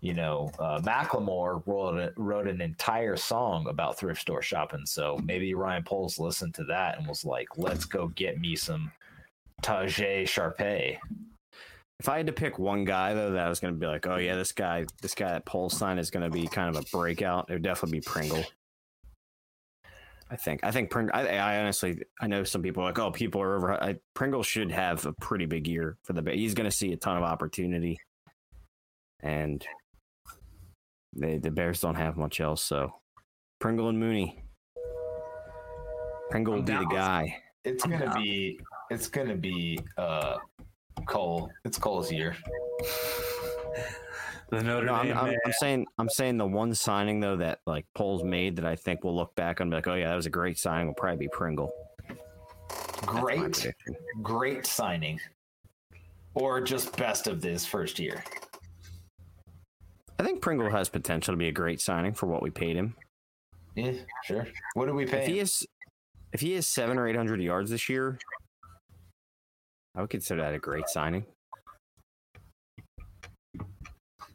Speaker 3: You know, uh, Macklemore wrote, a- wrote an entire song about thrift store shopping. So maybe Ryan Poles listened to that and was like, "Let's go get me some Tajae Sharpay."
Speaker 2: If I had to pick one guy though, that I was going to be like, oh yeah, this guy, this guy at Pole Sign is going to be kind of a breakout. It would definitely be Pringle. I think. I think Pringle. I, I honestly, I know some people are like, oh, people are over. I, Pringle should have a pretty big year for the. He's going to see a ton of opportunity, and they, the Bears don't have much else. So, Pringle and Mooney. Pringle will
Speaker 1: I'm
Speaker 2: be the guy.
Speaker 3: It's gonna be, it's gonna be uh, Cole. It's Cole's year.
Speaker 1: the Notre
Speaker 2: No, I'm, I'm. I'm saying I'm saying the one signing though that like Poles made that I think we'll look back and be like, oh yeah, that was a great signing. Will probably be Pringle.
Speaker 3: Great, great signing, or just best of this first year.
Speaker 2: I think Pringle has potential to be a great signing for what we paid him.
Speaker 3: Yeah, sure. What do we pay?
Speaker 2: If he
Speaker 3: him?
Speaker 2: is, if he has seven or eight hundred yards this year, I would consider that a great signing.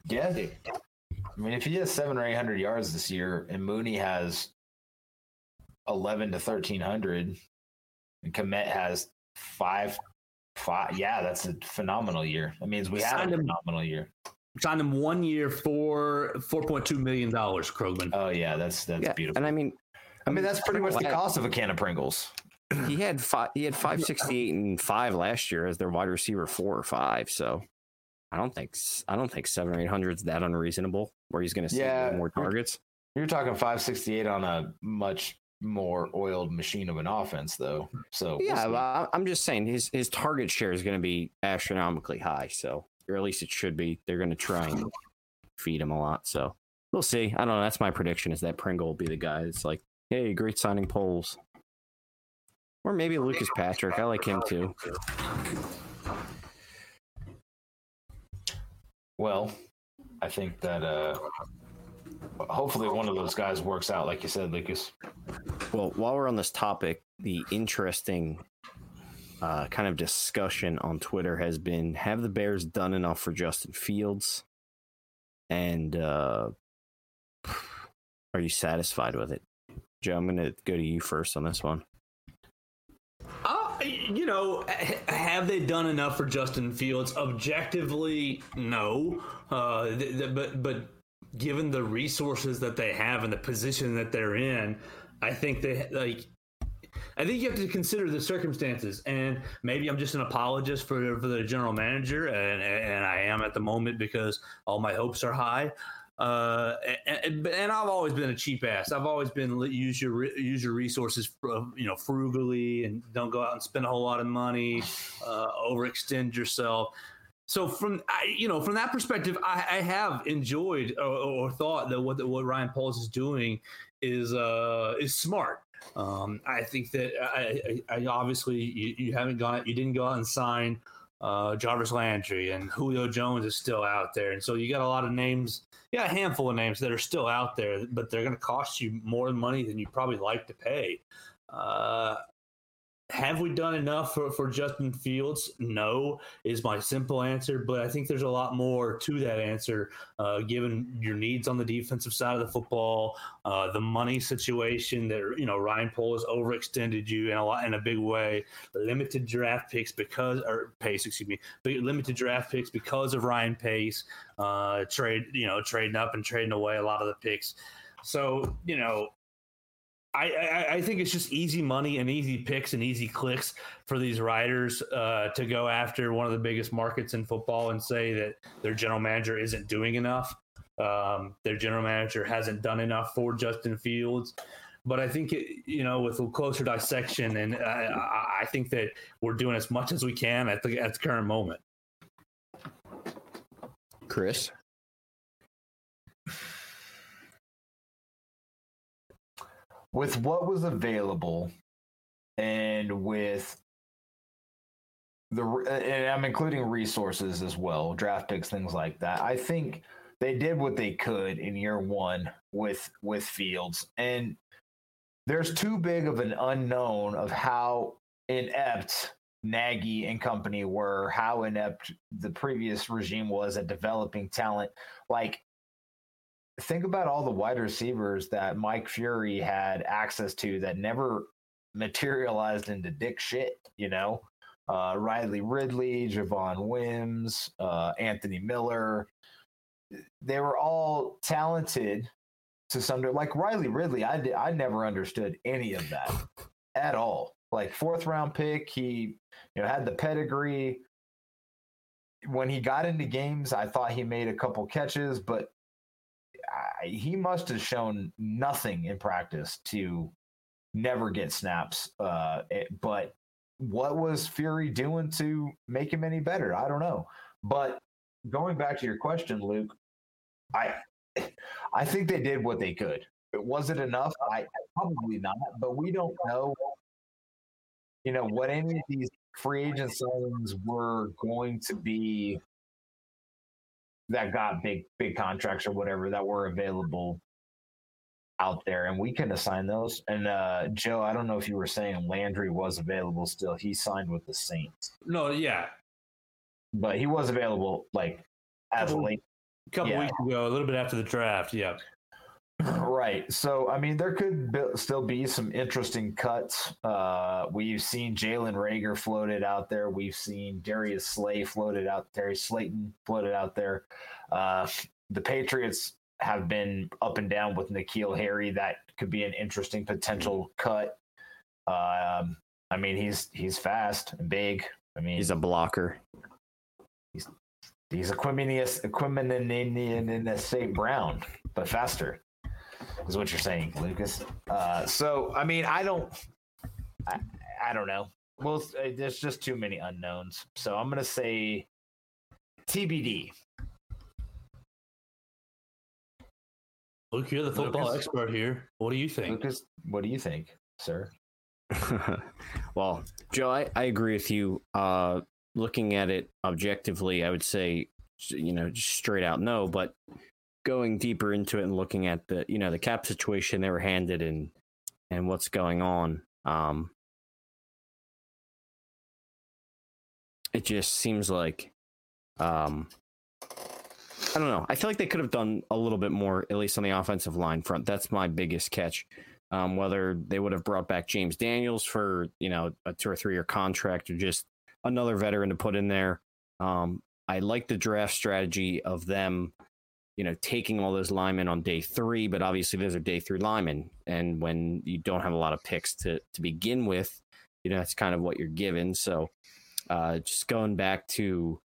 Speaker 3: Yeah. I mean, if he has seven or eight hundred yards this year, and Mooney has eleven to thirteen hundred, and Kmet has five, five. Yeah, that's a phenomenal year. That means we had a
Speaker 1: Signed him.
Speaker 3: phenomenal year.
Speaker 1: Signed him one year for four point two million dollars. Krogman.
Speaker 3: Oh yeah, that's that's
Speaker 2: yeah,
Speaker 3: beautiful.
Speaker 2: and I mean,
Speaker 3: I mean, that's pretty much the cost of a can of Pringles.
Speaker 2: He had five. He had five sixty eight and five last year as their wide receiver four or five. So I don't think I don't think seven or eight hundred is that unreasonable. Where he's going to see
Speaker 3: Yeah,
Speaker 2: more
Speaker 3: you're-
Speaker 2: targets.
Speaker 3: You're talking 568 on a much more oiled machine of an offense, though. So we'll
Speaker 2: Yeah, I- I'm just saying his his target share is going to be astronomically high. So, or at least it should be. They're going to try and feed him a lot. So we'll see. I don't know. That's my prediction. Is that Pringle will be the guy that's like, hey, great signing Poles. Or maybe Lucas Patrick. I like him too.
Speaker 3: Well, I think that uh, hopefully one of those guys works out, like you said, Lucas.
Speaker 2: Well, while we're on this topic, the interesting uh, kind of discussion on Twitter has been: Have the Bears done enough for Justin Fields? And uh, are you satisfied with it, Joe? I'm going to go to you first on this one.
Speaker 1: Uh, you know, have they done enough for Justin Fields? Objectively, no. Uh, th- th- but but given the resources that they have and the position that they're in, I think they like. I think you have to consider the circumstances, and maybe I'm just an apologist for for the general manager, and and I am at the moment because all my hopes are high. Uh, and, and, I've always been a cheap ass. I've always been use your use your resources, you know, frugally, and don't go out and spend a whole lot of money, uh, overextend yourself. So from I, you know from that perspective, I, I have enjoyed or, or, thought that what what Ryan Poles is doing is uh, is smart. Um, I think that I, I, I obviously you, you, haven't gone you didn't go out and sign uh, Jarvis Landry and Julio Jones is still out there, and so you got a lot of names yeah, a handful of names that are still out there, but they're going to cost you more money than you probably like to pay. Uh, have we done enough for, for Justin Fields? No, is my simple answer. But I think there's a lot more to that answer, uh, given your needs on the defensive side of the football, uh, the money situation that you know Ryan Poles has overextended you in a lot in a big way, limited draft picks because or pace, excuse me, limited draft picks because of Ryan Pace, uh, trade you know trading up and trading away a lot of the picks. So you know I, I, I, think it's just easy money and easy picks and easy clicks for these writers uh, to go after one of the biggest markets in football and say that their general manager isn't doing enough. Um, their general manager hasn't done enough for Justin Fields. But I think, it, you know, with a closer dissection, and I, I think that we're doing as much as we can at the, at the current moment.
Speaker 2: Chris?
Speaker 3: With what was available and with the uh, and I'm including resources as well, draft picks, things like that. I think they did what they could in year one with with Fields, and there's too big of an unknown of how inept Nagy and company were, how inept the previous regime was at developing talent. Like think about all the wide receivers that Mike Furrey had access to that never materialized into dick shit, you know? Uh, Riley Ridley, Javon Wims, uh, Anthony Miller. They were all talented to some degree. Like Riley Ridley, I, did, I never understood any of that at all. Like fourth round pick, he you know had the pedigree. When he got into games, I thought he made a couple catches, but he must have shown nothing in practice to never get snaps. Uh, it, but what was Furrey doing to make him any better? I don't know. But going back to your question, Luke, I I think they did what they could. Was it enough? I probably not, but we don't know. You know what any of these free agent signings were going to be that got big big contracts or whatever that were available out there and we can assign those. And uh joe i don't know if you were saying landry was available still. He signed with the saints.
Speaker 1: No yeah.
Speaker 3: But he was available like as
Speaker 1: couple,
Speaker 3: late
Speaker 1: couple yeah. weeks ago a little bit after the draft yeah
Speaker 3: Right. So, I mean, there could be, still be some interesting cuts. Uh, we've seen Jalen Reagor floated out there. We've seen Darius Slay floated out. Darius Slayton floated out there. Uh, the Patriots have been up and down with N'Keal Harry. That could be an interesting potential cut. Um, I mean, he's he's fast and big. I mean,
Speaker 2: he's a blocker.
Speaker 3: He's he's Equanimeous Equanimeous Brown, but faster is what you're saying, Lucas. Uh, so, I mean, I don't, I, I don't know. Well, uh, there's just too many unknowns. So I'm gonna say TBD.
Speaker 1: Luke, you're the football Lucas, expert here. What do you think?
Speaker 3: Lucas, what do you think, sir?
Speaker 2: well, Joe, I, I agree with you. Uh, looking at it objectively, I would say, you know, just straight out no. But going deeper into it and looking at the, you know, the cap situation they were handed and and what's going on, um, it just seems like, um, I don't know. I feel like they could have done a little bit more, at least on the offensive line front. That's my biggest catch. Um, whether they would have brought back James Daniels for you know a two or three year contract or just another veteran to put in there. Um, I like the draft strategy of them, you know, taking all those linemen on day three, but obviously those are day three linemen, and when you don't have a lot of picks to to begin with, you know that's kind of what you're given. So, uh, just going back to,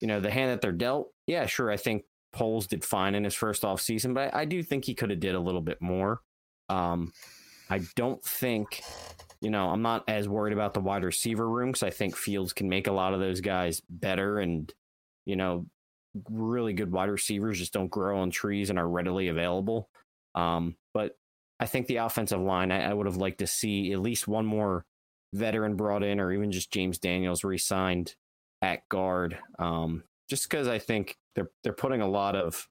Speaker 2: you know, the hand that they're dealt. Yeah, sure. I think Poles did fine in his first off season, but I, I do think he could have did a little bit more. Um, I don't think, you know, I'm not as worried about the wide receiver room because I think Fields can make a lot of those guys better. And, you know, really good wide receivers just don't grow on trees and are readily available. Um, but I think the offensive line, I, I would have liked to see at least one more veteran brought in or even just James Daniels re signed at guard. Um, just because I think they're they're putting a lot of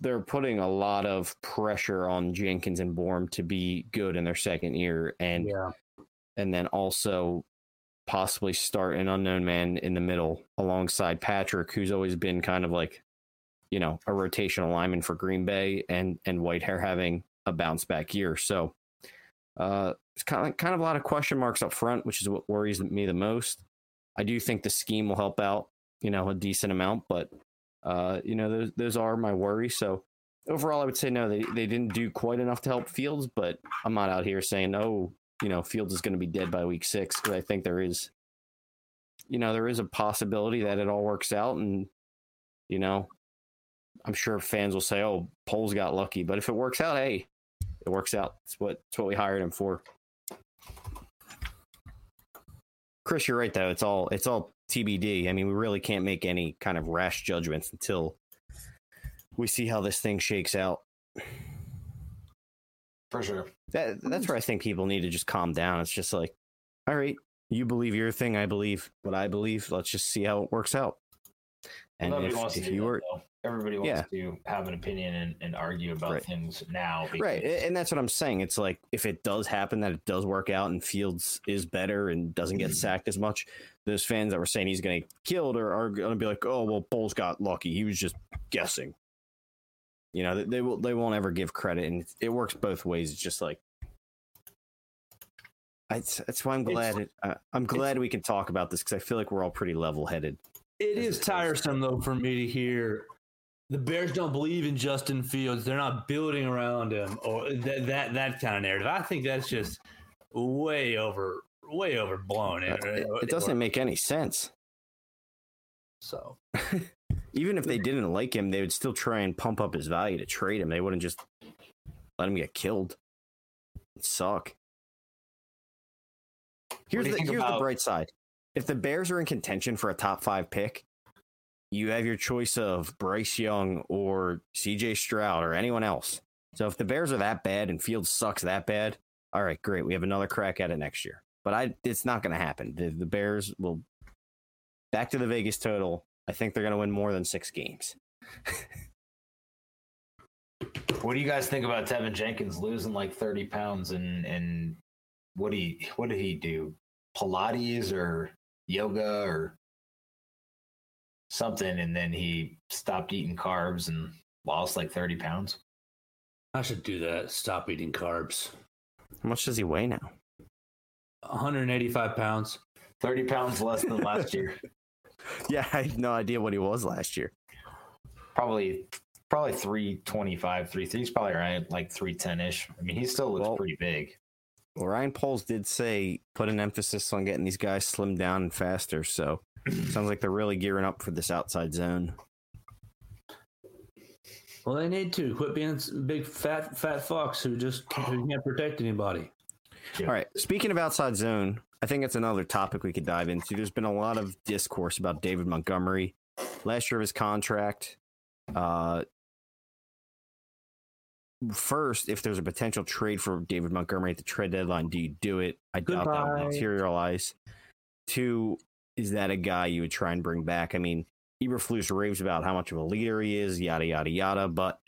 Speaker 2: they're putting a lot of pressure on Jenkins and Borom to be good in their second year, and
Speaker 1: Yeah.
Speaker 2: and then also possibly start an unknown man in the middle alongside Patrick, who's always been kind of like, you know, a rotational lineman for Green Bay, and and Whitehair having a bounce back year. So, uh, it's kind of kind of a lot of question marks up front, which is what worries me the most. I do think the scheme will help out, you know, a decent amount, but uh, you know, those those are my worries. So overall, I would say no, they they didn't do quite enough to help Fields, but I'm not out here saying oh, you know, Fields is going to be dead by week six because I think there is, you know, there is a possibility that it all works out, and you know, I'm sure fans will say, oh, Poles got lucky, but if it works out, hey, it works out. It's what it's what we hired him for. Chris, you're right though. It's all it's all TBD. I mean, we really can't make any kind of rash judgments until we see how this thing shakes out.
Speaker 3: For sure.
Speaker 2: That that's where I think people need to just calm down. It's just like, all right, you believe your thing, I believe what I believe. Let's just see how it works out. And
Speaker 3: Nobody
Speaker 2: if, if you
Speaker 3: that,
Speaker 2: were
Speaker 3: though. Everybody wants to have an opinion and, and argue about
Speaker 2: Right.
Speaker 3: things now.
Speaker 2: right,
Speaker 3: because-
Speaker 2: a- and that's what I'm saying. It's like if it does happen that it does work out and Fields is better and doesn't get mm-hmm. sacked as much, those fans that were saying he's going to get killed are, are going to be like, oh well, Poles got lucky. He was just guessing. You know, they, they will they won't ever give credit, and it works both ways. It's just like. It's, that's why I'm glad it, uh, I'm glad we can talk about this because I feel like we're all pretty level headed.
Speaker 1: It is tiresome though for me to hear the Bears don't believe in Justin Fields. They're not building around him or that that, that kind of narrative. I think that's just way over way overblown.
Speaker 2: Uh, It, it doesn't make any sense.
Speaker 1: so.
Speaker 2: Even if they didn't like him, they would still try and pump up his value to trade him. They wouldn't just let him get killed. It'd suck. Here's the here's the bright side. If the Bears are in contention for a top five pick, you have your choice of Bryce Young or CJ Stroud or anyone else. So if the Bears are that bad and Fields sucks that bad, all right, great. We have another crack at it next year. But I it's not going to happen. The, the Bears will back to the Vegas total. I think they're going to win more than six games.
Speaker 3: What do you guys think about Teven Jenkins losing like 30 pounds and and what do he what did he do? Pilates or yoga or something and then he stopped eating carbs and lost like 30 pounds.
Speaker 1: I should do that. Stop eating carbs.
Speaker 2: How much does he weigh now?
Speaker 1: 185 pounds.
Speaker 3: 30 pounds less than last year.
Speaker 2: Yeah, I have no idea what he was last year.
Speaker 3: Probably probably 325, 3 he's probably around like 310ish. I mean, he still looks
Speaker 2: Well-
Speaker 3: pretty big.
Speaker 2: Well, Ryan Poles did say put an emphasis on getting these guys slimmed down and faster. So sounds like they're really gearing up for this outside zone.
Speaker 1: Well, they need to quit being s- big fat fat fucks who just who can't protect anybody.
Speaker 2: All right. Speaking of outside zone, I think it's another topic we could dive into. There's been a lot of discourse about David Montgomery. Last year of his contract, uh, first, if there's a potential trade for David Montgomery at the trade deadline, do you do it? I doubt that
Speaker 1: Goodbye.
Speaker 2: will materialize. Two, is that a guy you would try and bring back? I mean, Eberflus raves about how much of a leader he is, yada yada yada. But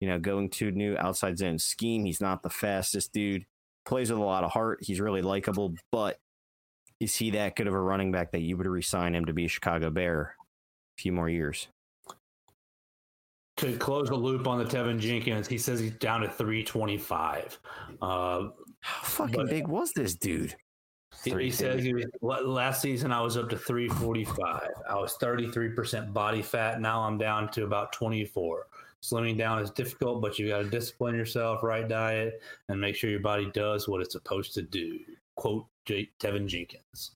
Speaker 2: you know, going to new outside zone scheme, he's not the fastest dude. Plays with a lot of heart. He's really likable, but is he that good of a running back that you would resign him to be a Chicago Bear a few more years?
Speaker 1: To close the loop on the Teven Jenkins, he says he's down to 325. Uh,
Speaker 2: How fucking big was this dude?
Speaker 1: He, he says he was, last season I was up to 345. I was 33% body fat. Now I'm down to about 24. Slimming down is difficult, but you got to discipline yourself, right diet, and make sure your body does what it's supposed to do. Quote J- Teven Jenkins.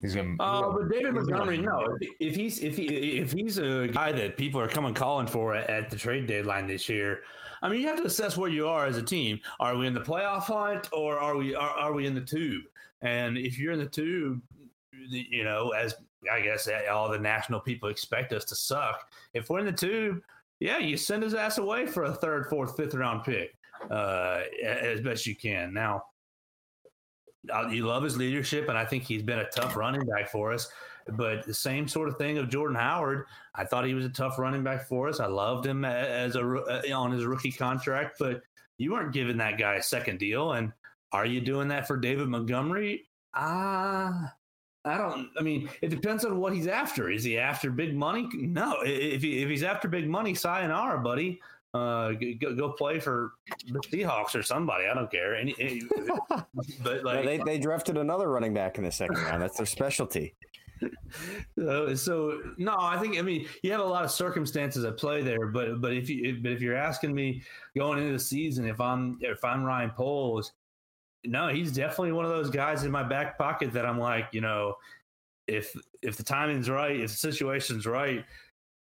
Speaker 3: He's gonna.
Speaker 1: Uh, but David
Speaker 3: he's gonna-
Speaker 1: Montgomery, no. If he's if he if he's a guy that people are coming calling for at, at the trade deadline this year, I mean, you have to assess where you are as a team. Are we in the playoff hunt or are we are, are we in the tube? And if you're in the tube, you know, as I guess all the national people expect us to suck. If we're in the tube, yeah, you send his ass away for a third, fourth, fifth round pick uh, as best you can. Now, you love his leadership, and I think he's been a tough running back for us. But the same sort of thing of Jordan Howard. I thought he was a tough running back for us. I loved him as a uh, on his rookie contract, but you weren't giving that guy a second deal. And are you doing that for David Montgomery? Ah. I don't. I mean, it depends on what he's after. Is he after big money? No. If he, if he's after big money, sayonara, buddy. Uh, go, go play for the Seahawks or somebody. I don't care. Any, any- but like,
Speaker 2: they they drafted another running back in the second round. That's their specialty.
Speaker 1: Uh, so no, I think I mean you have a lot of circumstances at play there, but but if you but if you're asking me going into the season, if I'm if I'm Ryan Poles, no, he's definitely one of those guys in my back pocket that I'm like, you know, if if the timing's right, if the situation's right,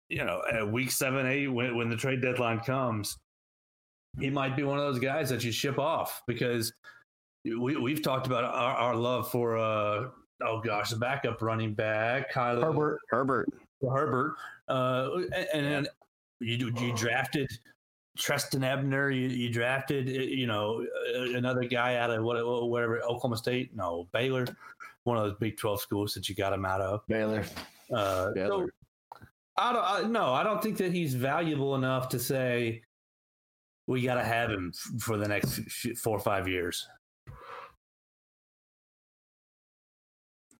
Speaker 1: you know, at week seven, eight, when when the trade deadline comes, he might be one of those guys that you ship off because we we've talked about our, our love for uh oh gosh, the backup running back, Kyler
Speaker 3: Herbert.
Speaker 2: Herbert.
Speaker 1: Herbert, uh, and, and you you drafted Trestan Ebner. You, you drafted uh, you know uh, another guy out of what whatever Oklahoma State, no Baylor, one of those Big Twelve schools that you got him out of.
Speaker 3: Baylor.
Speaker 1: Uh,
Speaker 2: Baylor.
Speaker 1: so I don't I, no, I don't think that he's valuable enough to say we got to have him f- for the next f- four or five years.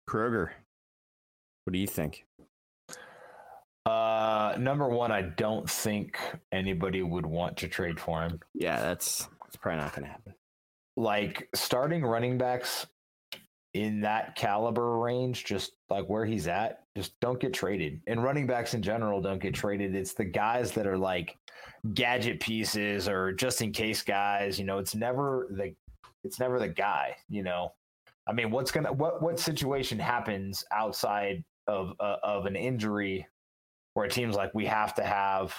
Speaker 2: Kroger. What do you think?
Speaker 3: Uh, number one, I don't think anybody would want to trade for him.
Speaker 2: Yeah, that's that's probably not going to happen.
Speaker 3: Like starting running backs in that caliber range, just like where he's at, just don't get traded. And running backs in general don't get traded. It's the guys that are like gadget pieces or just in case guys. You know, it's never the it's never the guy. You know, I mean, what's gonna what what situation happens outside of uh, of an injury where it seems like we have to have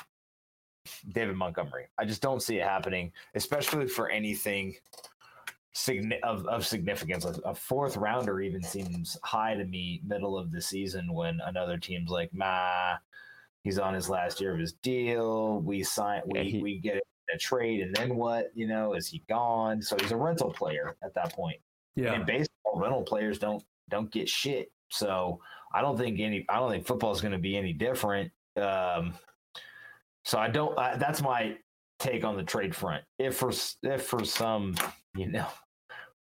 Speaker 3: David Montgomery. I just don't see it happening, especially for anything signi- of, of significance. A, a fourth rounder even seems high to me middle of the season when another team's like, nah, he's on his last year of his deal. We sign, we,
Speaker 2: Yeah, he-
Speaker 3: we get a trade, and then what? You know, is he gone? So he's a rental player at that point. Yeah. And in baseball, rental players don't don't get shit. So I don't think any. I don't think football is going to be any different. Um, so I don't. I, that's my take on the trade front. If for if for some you know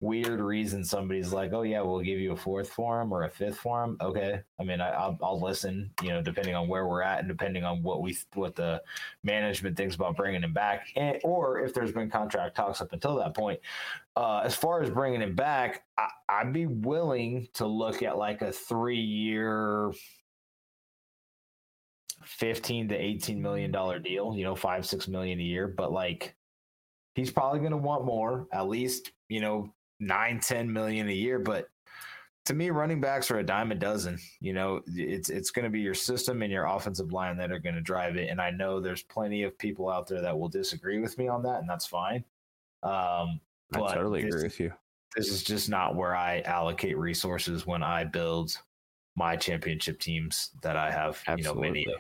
Speaker 3: weird reason somebody's like, oh yeah, we'll give you a fourth for him or a fifth for him. Okay, I mean I, I'll, I'll listen. You know, depending on where we're at and depending on what we what the management thinks about bringing him back, and, or if there's been contract talks up until that point. Uh, as far as bringing him back, I, I'd be willing to look at like a three year. 15 to 18 million dollar deal you know five six million a year but like he's probably going to want more at least you know nine ten million a year but to me running backs are a dime a dozen you know it's it's going to be your system and your offensive line that are going to drive it and i know there's plenty of people out there that will disagree with me on that and that's fine um
Speaker 2: I
Speaker 3: but
Speaker 2: totally
Speaker 3: this-
Speaker 2: agree with you.
Speaker 3: this is just not where I allocate resources when I build my championship teams that I have, you know, many.
Speaker 2: Absolutely.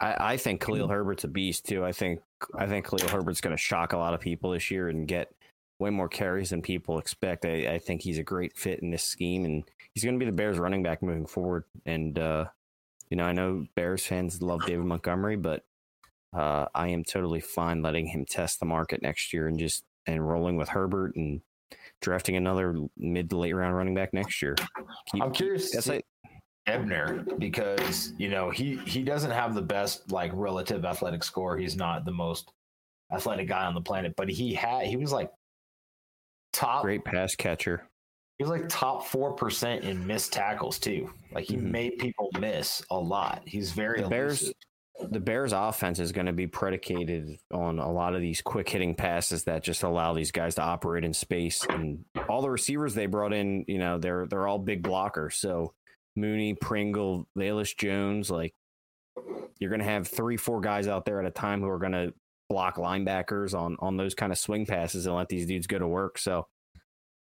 Speaker 2: I, I think Khalil Herbert's a beast too. I think I think Khalil Herbert's going to shock a lot of people this year and get way more carries than people expect. I, I think he's a great fit in this scheme, and he's going to be the Bears' running back moving forward. And uh, you know, I know Bears fans love David Montgomery, but uh, I am totally fine letting him test the market next year and just and rolling with Herbert and drafting another mid to late round running back next year.
Speaker 3: I'm curious. That's like Ebner because you know he he doesn't have the best like relative athletic score. He's not the most athletic guy on the planet, but he had he was like top
Speaker 2: great pass catcher.
Speaker 3: He was like top four percent in missed tackles too. Like he mm-hmm. made people miss a lot. He's very
Speaker 2: the Bears. The Bears' offense is going to be predicated on a lot of these quick hitting passes that just allow these guys to operate in space. And all the receivers they brought in, you know, they're they're all big blockers. So Mooney, Pringle, Velus Jones, like you're going to have three, four guys out there at a time who are going to block linebackers on on those kind of swing passes and let these dudes go to work. So,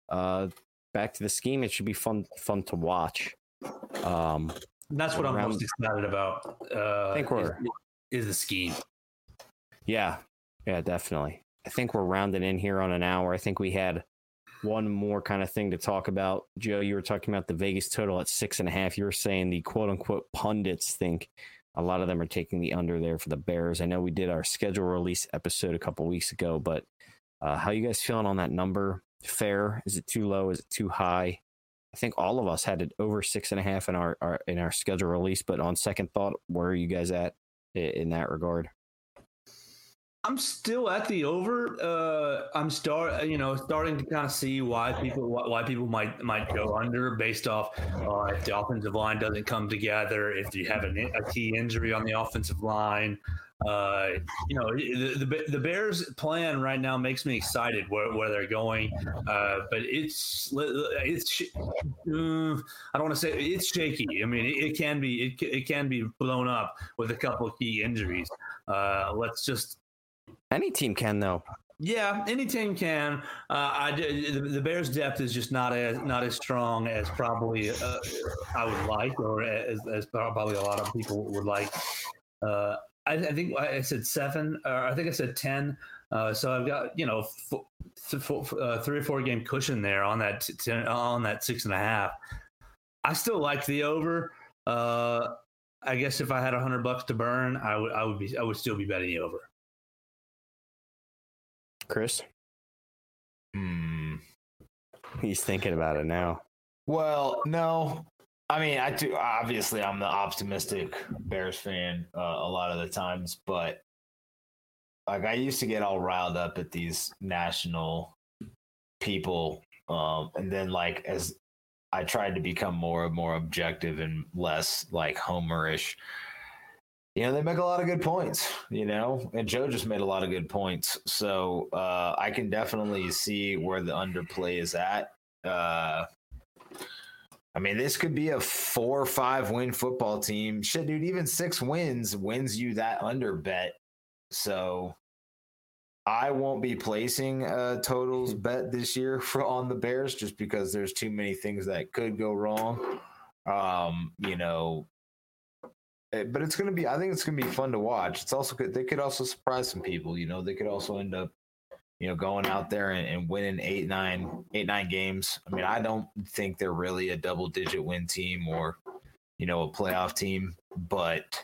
Speaker 2: uh, back to the scheme, it should be fun fun to watch. Um,
Speaker 1: that's what around, I'm most excited about. Uh,
Speaker 2: I think we're
Speaker 1: is, is the scheme.
Speaker 2: Yeah, yeah, definitely. I think we're rounding in here on an hour. I think we had one more kind of thing to talk about. Joe, you were talking about the Vegas total at six and a half. You were saying the quote unquote pundits think a lot of them are taking the under there for the Bears. I know we did our schedule release episode a couple weeks ago, but uh, how you guys feeling on that number? Fair? Is it too low? Is it too high? I think all of us had it over six and a half in our, our in our schedule release, but on second thought, where are you guys at in that regard?
Speaker 1: I'm still at the over. Uh, I'm start, you know, starting to kind of see why people why people might might go under based off uh, if the offensive line doesn't come together, if you have a, a key injury on the offensive line. Uh, you know, the, the, the Bears' plan right now makes me excited where, where they're going, uh, but it's it's uh, I don't want to say it's shaky. I mean, it, it, can be it, it can be blown up with a couple of key injuries. Uh, let's just
Speaker 2: any team can, though.
Speaker 1: Yeah, any team can. Uh, I the, the, Bears' depth is just not as not as strong as probably uh, I would like, or as, as, probably a lot of people would like. Uh, I, I, think I said seven, or I think I said ten. Uh, so I've got you know uh, three or four game cushion there on that ten, on that six and a half. I still like the over. Uh, I guess if I had a hundred bucks to burn, I would I would be I would still be betting the over.
Speaker 2: Chris?
Speaker 3: Hmm.
Speaker 2: He's thinking about it now.
Speaker 3: Well, no. I mean, I do. Obviously, I'm the optimistic Bears fan uh, a lot of the times, but like I used to get all riled up at these national people, um, and then like as I tried to become more and more objective and less like homerish you know, they make a lot of good points, you know, and Joe just made a lot of good points. So uh, I can definitely see where the underplay is at. Uh, I mean, this could be a four or five win football team. Shit, dude, even six wins wins you that under bet. So I won't be placing a totals bet this year for on the Bears just because there's too many things that could go wrong. Um, you know, Eh, but it's going to be i think it's going to be fun to watch. It's also good they could also surprise some people you know? They could also end up you know going out there and, and winning eight nine eight nine games. I mean i don't think they're really a double digit win team or you know a playoff team but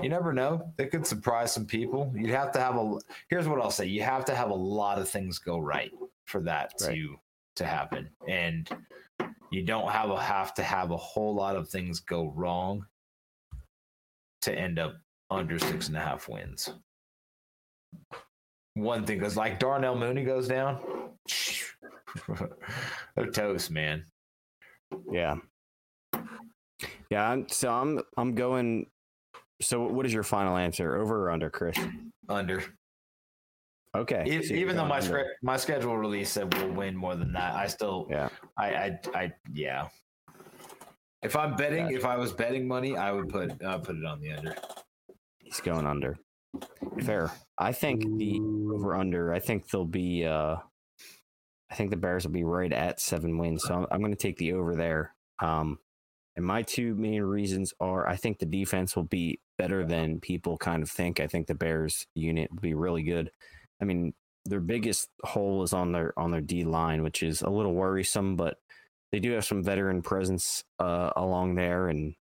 Speaker 3: you never know. They could surprise some people. You'd have to have a here's what i'll say. You have to have a lot of things go right for that right. to to happen. And you don't have a have to have a whole lot of things go wrong to end up under six and a half wins. One thing, because like Darnell Mooney goes down, a toast, man.
Speaker 2: Yeah, yeah. I'm, so I'm I'm going. So what is your final answer? Over or under, Chris?
Speaker 3: Under.
Speaker 2: Okay.
Speaker 3: Even, so even though my under. my schedule release said we'll win more than that, I still
Speaker 2: yeah.
Speaker 3: I I, I yeah. If I'm betting, gotcha. if I was betting money, I would put uh, put it on the under.
Speaker 2: He's going under. Fair. I think the over under. I think they'll be. uh I think the Bears will be right at seven wins. So I'm, I'm going to take the over there. Um, And my two main reasons are I think the defense will be better than people kind of think. I think the Bears unit will be really good. I mean, their biggest hole is on their on their D line, which is a little worrisome, but they do have some veteran presence uh, along there, and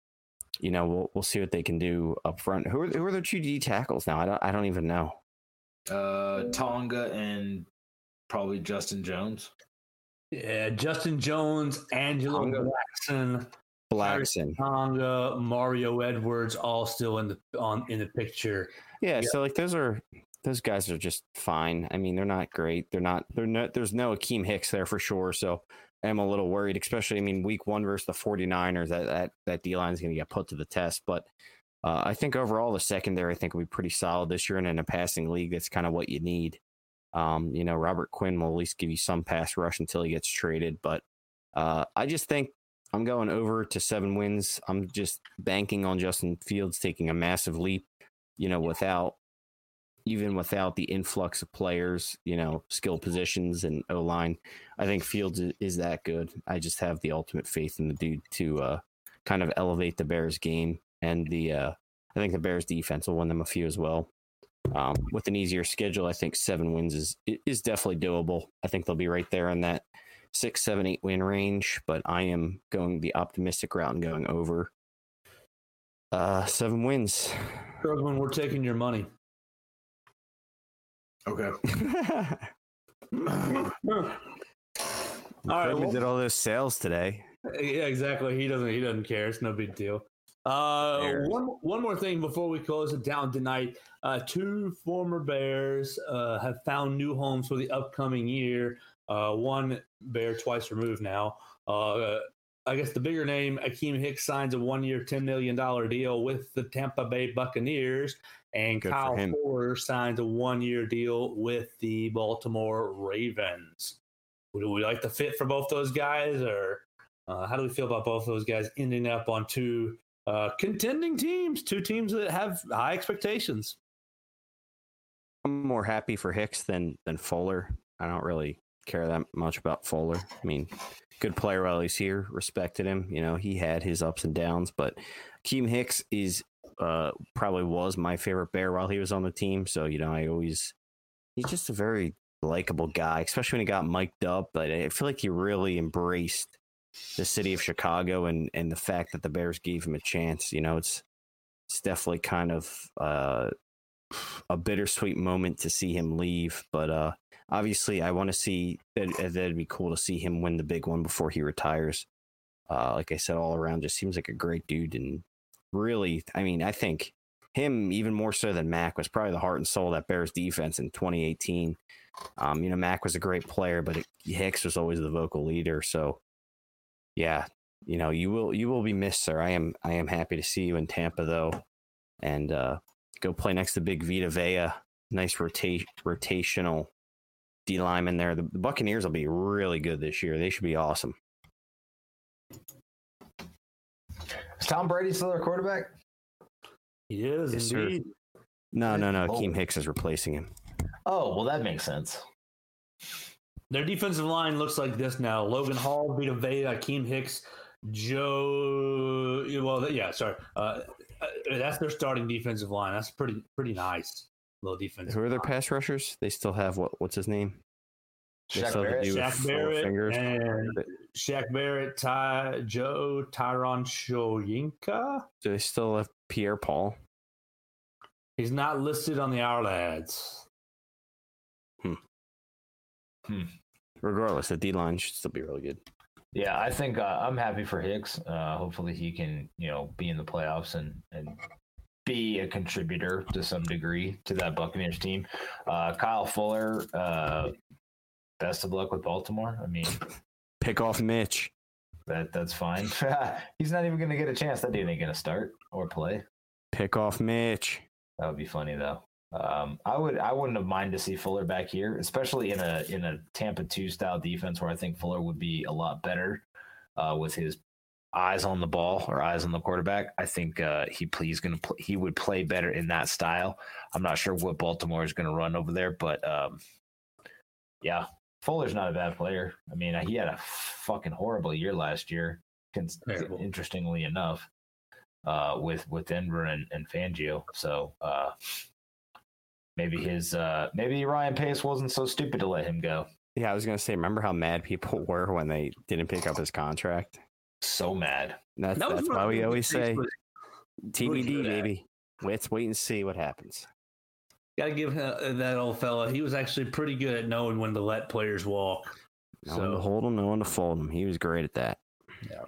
Speaker 2: you know we'll we'll see what they can do up front. Who are who are their two D tackles now? I don't I don't even know.
Speaker 3: Uh, Tonga and probably Justin Jones.
Speaker 1: Yeah, Justin Jones, Angelo
Speaker 2: Tonga.
Speaker 1: Blackson,
Speaker 2: Blackson.
Speaker 1: Tonga, Mario Edwards, all still in the on in the picture.
Speaker 2: Yeah,
Speaker 1: Yeah.
Speaker 2: so like those are those guys are just fine. I mean, they're not great. They're not. They're not. There's no Akiem Hicks there for sure. So I'm a little worried, especially. I mean, week one versus the 49ers, that that that D line is going to get put to the test. But uh, I think overall the secondary, I think will be pretty solid this year, and in a passing league, that's kind of what you need. Um, you know, Robert Quinn will at least give you some pass rush until he gets traded. But uh, I just think I'm going over to seven wins. I'm just banking on Justin Fields taking a massive leap. You know, without even without the influx of players, you know, skill positions and O line, I think Fields is that good. I just have the ultimate faith in the dude to uh, kind of elevate the Bears game, and the uh, I think the Bears defense will win them a few as well. Um, with an easier schedule, I think seven wins is is definitely doable. I think they'll be right there in that six, seven, eight win range. But I am going the optimistic route and going over uh, seven wins.
Speaker 1: Krugman, we're taking your money.
Speaker 3: Okay.
Speaker 1: All right,
Speaker 2: Krugman
Speaker 1: well-
Speaker 2: did all those sales today.
Speaker 1: Yeah, exactly. He doesn't. He doesn't care. It's no big deal. Uh, one one more thing before we close it down tonight. Uh, two former Bears uh, have found new homes for the upcoming year. Uh, one Bear twice removed now. Uh, I guess the bigger name, Akiem Hicks signs a one-year, ten million dollar deal with the Tampa Bay Buccaneers, and
Speaker 2: Good
Speaker 1: Kyle
Speaker 2: him.
Speaker 1: Fuller signs a one-year deal with the Baltimore Ravens. Would we like the fit for both those guys, or uh, how do we feel about both those guys ending up on two uh, contending teams, two teams that have high expectations?
Speaker 2: I'm more happy for Hicks than than Fuller. I don't really care that much about Fuller. I mean, good player while he's here. Respected him. You know, he had his ups and downs, but Keem Hicks is uh probably was my favorite bear while he was on the team. So you know, I always he's just a very likable guy, especially when he got mic'd up. But I feel like he really embraced the city of Chicago and and the fact that the Bears gave him a chance. You know, it's it's definitely kind of uh a bittersweet moment to see him leave, but uh, obviously I want to see that that'd be cool to see him win the big one before he retires. Uh, like I said, all around just seems like a great dude, and really, I mean, I think him even more so than Mack was probably the heart and soul of that Bears defense in 2018. Um, you know, Mack was a great player, but Hicks was always the vocal leader. So, yeah, you know, you will you will be missed, sir. I am I am happy to see you in Tampa though, and uh, go play next to Big Vita Vea. Nice rota- rotational D lineman there. The, the Buccaneers will be really good this year. They should be awesome.
Speaker 3: Is Tom Brady still their quarterback?
Speaker 1: He is
Speaker 2: Yes, sir. No, no, no.
Speaker 3: Oh.
Speaker 2: Keem Hicks is replacing him.
Speaker 3: Oh, well, that makes sense.
Speaker 1: Their defensive line looks like this now: Logan Hall, Vita Vea, Akiem Hicks, Joe. Well, yeah, sorry. Uh, uh, that's their starting defensive line. That's pretty pretty nice little defense.
Speaker 2: Who are their pass rushers? They still have what? What's his name? They
Speaker 3: Shaq
Speaker 2: still have the
Speaker 3: Barrett?
Speaker 1: Shaq Barrett and Shaq Barrett, Ty Joe Tryon Shoyinka.
Speaker 2: Do they still have Pierre Paul?
Speaker 1: He's not listed on the Ourlads.
Speaker 2: Regardless, the D line should still be really good.
Speaker 3: Yeah, I think uh, I'm happy for Hicks. Uh, hopefully, he can you know be in the playoffs and and be a contributor to some degree to that Buccaneers team. Uh, Kyle Fuller, uh, best of luck with Baltimore. I mean,
Speaker 2: Pick off Mitch.
Speaker 3: that that's fine. He's not even going to get a chance. That dude ain't going to start or play.
Speaker 2: Pick off Mitch.
Speaker 3: That would be funny though. Um, I would I wouldn't have mind to see Fuller back here, especially in a in a Tampa two style defense where I think Fuller would be a lot better uh, with his eyes on the ball or eyes on the quarterback. I think uh, he he's gonna pl- he would play better in that style. I'm not sure what Baltimore is gonna run over there, but um, yeah, Fuller's not a bad player. I mean, he had a fucking horrible year last year. cons- interestingly enough, uh, with with Denver and, and Fangio. So uh, maybe his uh, maybe Ryan Pace wasn't so stupid to let him go.
Speaker 2: Yeah, I was gonna say, remember how mad people were when they didn't pick up his contract?
Speaker 3: So mad.
Speaker 2: That's
Speaker 1: That
Speaker 2: that's why we always say TBD,
Speaker 1: good at.
Speaker 2: baby. Let's wait and see what happens.
Speaker 1: Got to give him, that old fella. He was actually pretty good at knowing when to let players walk.
Speaker 2: No one to
Speaker 1: So,
Speaker 2: hold him, no one to fold him. He was great at that. Yeah.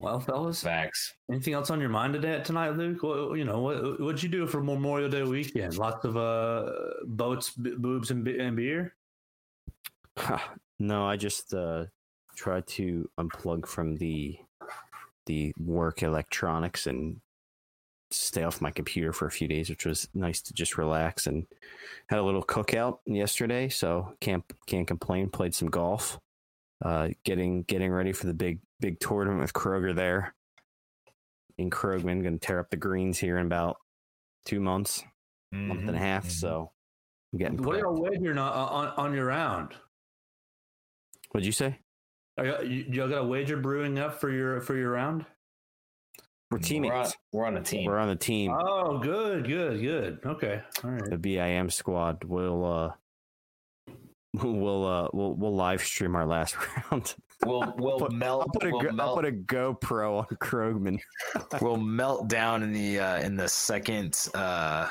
Speaker 1: Well, fellas,
Speaker 3: Facts.
Speaker 1: anything else on your mind today tonight, Luke? What, you know, what what'd you do for Memorial Day weekend? Lots of uh boats, b- boobs, and, be- and beer.
Speaker 2: no, I just uh, tried to unplug from the the work electronics and stay off my computer for a few days, which was nice to just relax and had a little cookout yesterday, so can't can't complain. Played some golf, uh, getting getting ready for the big big tournament with Kroger there in Krogman. Going to tear up the greens here in about two months, month and a half.
Speaker 3: Mhm.
Speaker 2: So I'm getting.
Speaker 1: What are
Speaker 2: prepped.
Speaker 1: y'all wagering on, on your round?
Speaker 2: What'd you say?
Speaker 1: Are you, y'all got a wager brewing up for your for your round?
Speaker 2: We're
Speaker 3: We're on,
Speaker 2: teammates.
Speaker 3: we're on a team.
Speaker 2: We're on the team.
Speaker 1: Oh, good, good, good. Okay, all right.
Speaker 2: the BIM squad will uh we'll uh we'll we'll live stream our last round.
Speaker 3: We'll we'll
Speaker 2: Put-
Speaker 3: melt.
Speaker 2: I'll put a
Speaker 3: we'll,
Speaker 2: go- I'll put a GoPro on Krogman.
Speaker 3: we'll melt down in the uh, in the second uh,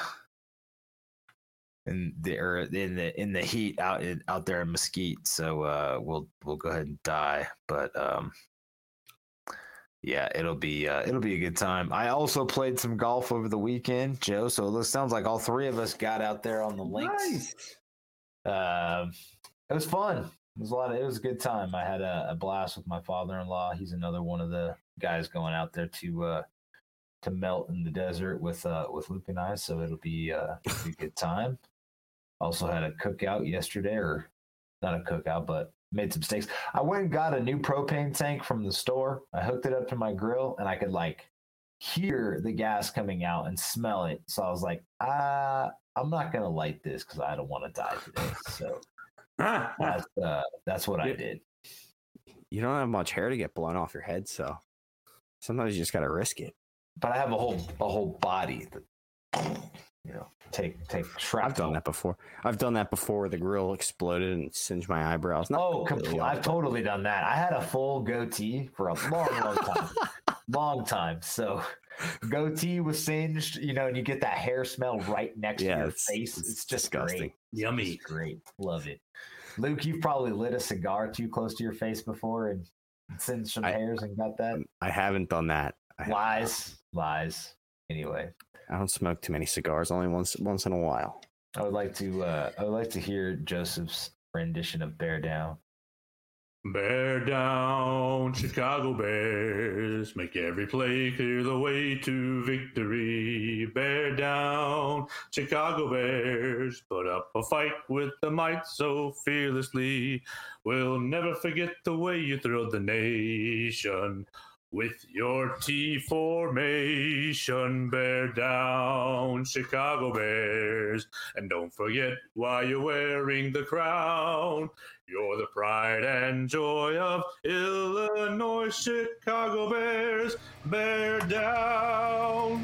Speaker 3: in the or in the in the heat out in, out there in Mesquite. So uh, we'll we'll go ahead and die. But um, yeah, it'll be uh, it'll be a good time. I also played some golf over the weekend, Joe. So it sounds like all three of us got out there on the links. Um, it was fun. It was a lot. Of, it was a good time. I had a, a blast with my father-in-law. He's another one of the guys going out there to uh, to melt in the desert with uh, with Luke and I. So it'll be uh, it'll be a good time. Also had a cookout yesterday, or not a cookout, but made some steaks. I went and got a new propane tank from the store. I hooked it up to my grill, and I could like hear the gas coming out and smell it. So I was like, ah, I'm not gonna light this because I don't want to die today. So that's uh, that's what I did.
Speaker 2: You don't have much hair to get blown off your head, so sometimes you just gotta risk it.
Speaker 3: But I have a whole a whole body that you know take take shrapnel.
Speaker 2: I've done that before. I've done that before the grill exploded and singed my eyebrows. Not
Speaker 3: Oh,
Speaker 2: completely
Speaker 3: compl-
Speaker 2: off,
Speaker 3: I've
Speaker 2: but-
Speaker 3: totally done that. I had a full goatee for a long, long time, long time. So goatee was singed, you know, and you get that hair smell right next
Speaker 2: yeah,
Speaker 3: to your
Speaker 2: it's,
Speaker 3: face. It's, just
Speaker 2: disgusting.
Speaker 3: great.
Speaker 1: Yummy.
Speaker 3: It's great. Love it. Luke, you've probably lit a cigar too close to your face before and singed some
Speaker 2: I-
Speaker 3: hairs and got that.
Speaker 2: I haven't done that. I, have-
Speaker 3: Lies, lies. Anyway,
Speaker 2: I don't smoke too many cigars. Only once once in a while.
Speaker 3: I would like to. Uh, I would like to hear Joseph's rendition of "Bear Down."
Speaker 1: Bear down, Chicago Bears. Make every play clear the way to victory. Bear down, Chicago Bears. Put up a fight with the might so fearlessly. We'll never forget the way you thrilled the nation. With your T formation, bear down, Chicago Bears. And don't forget why you're wearing the crown. You're the pride and joy of Illinois, Chicago Bears. Bear down.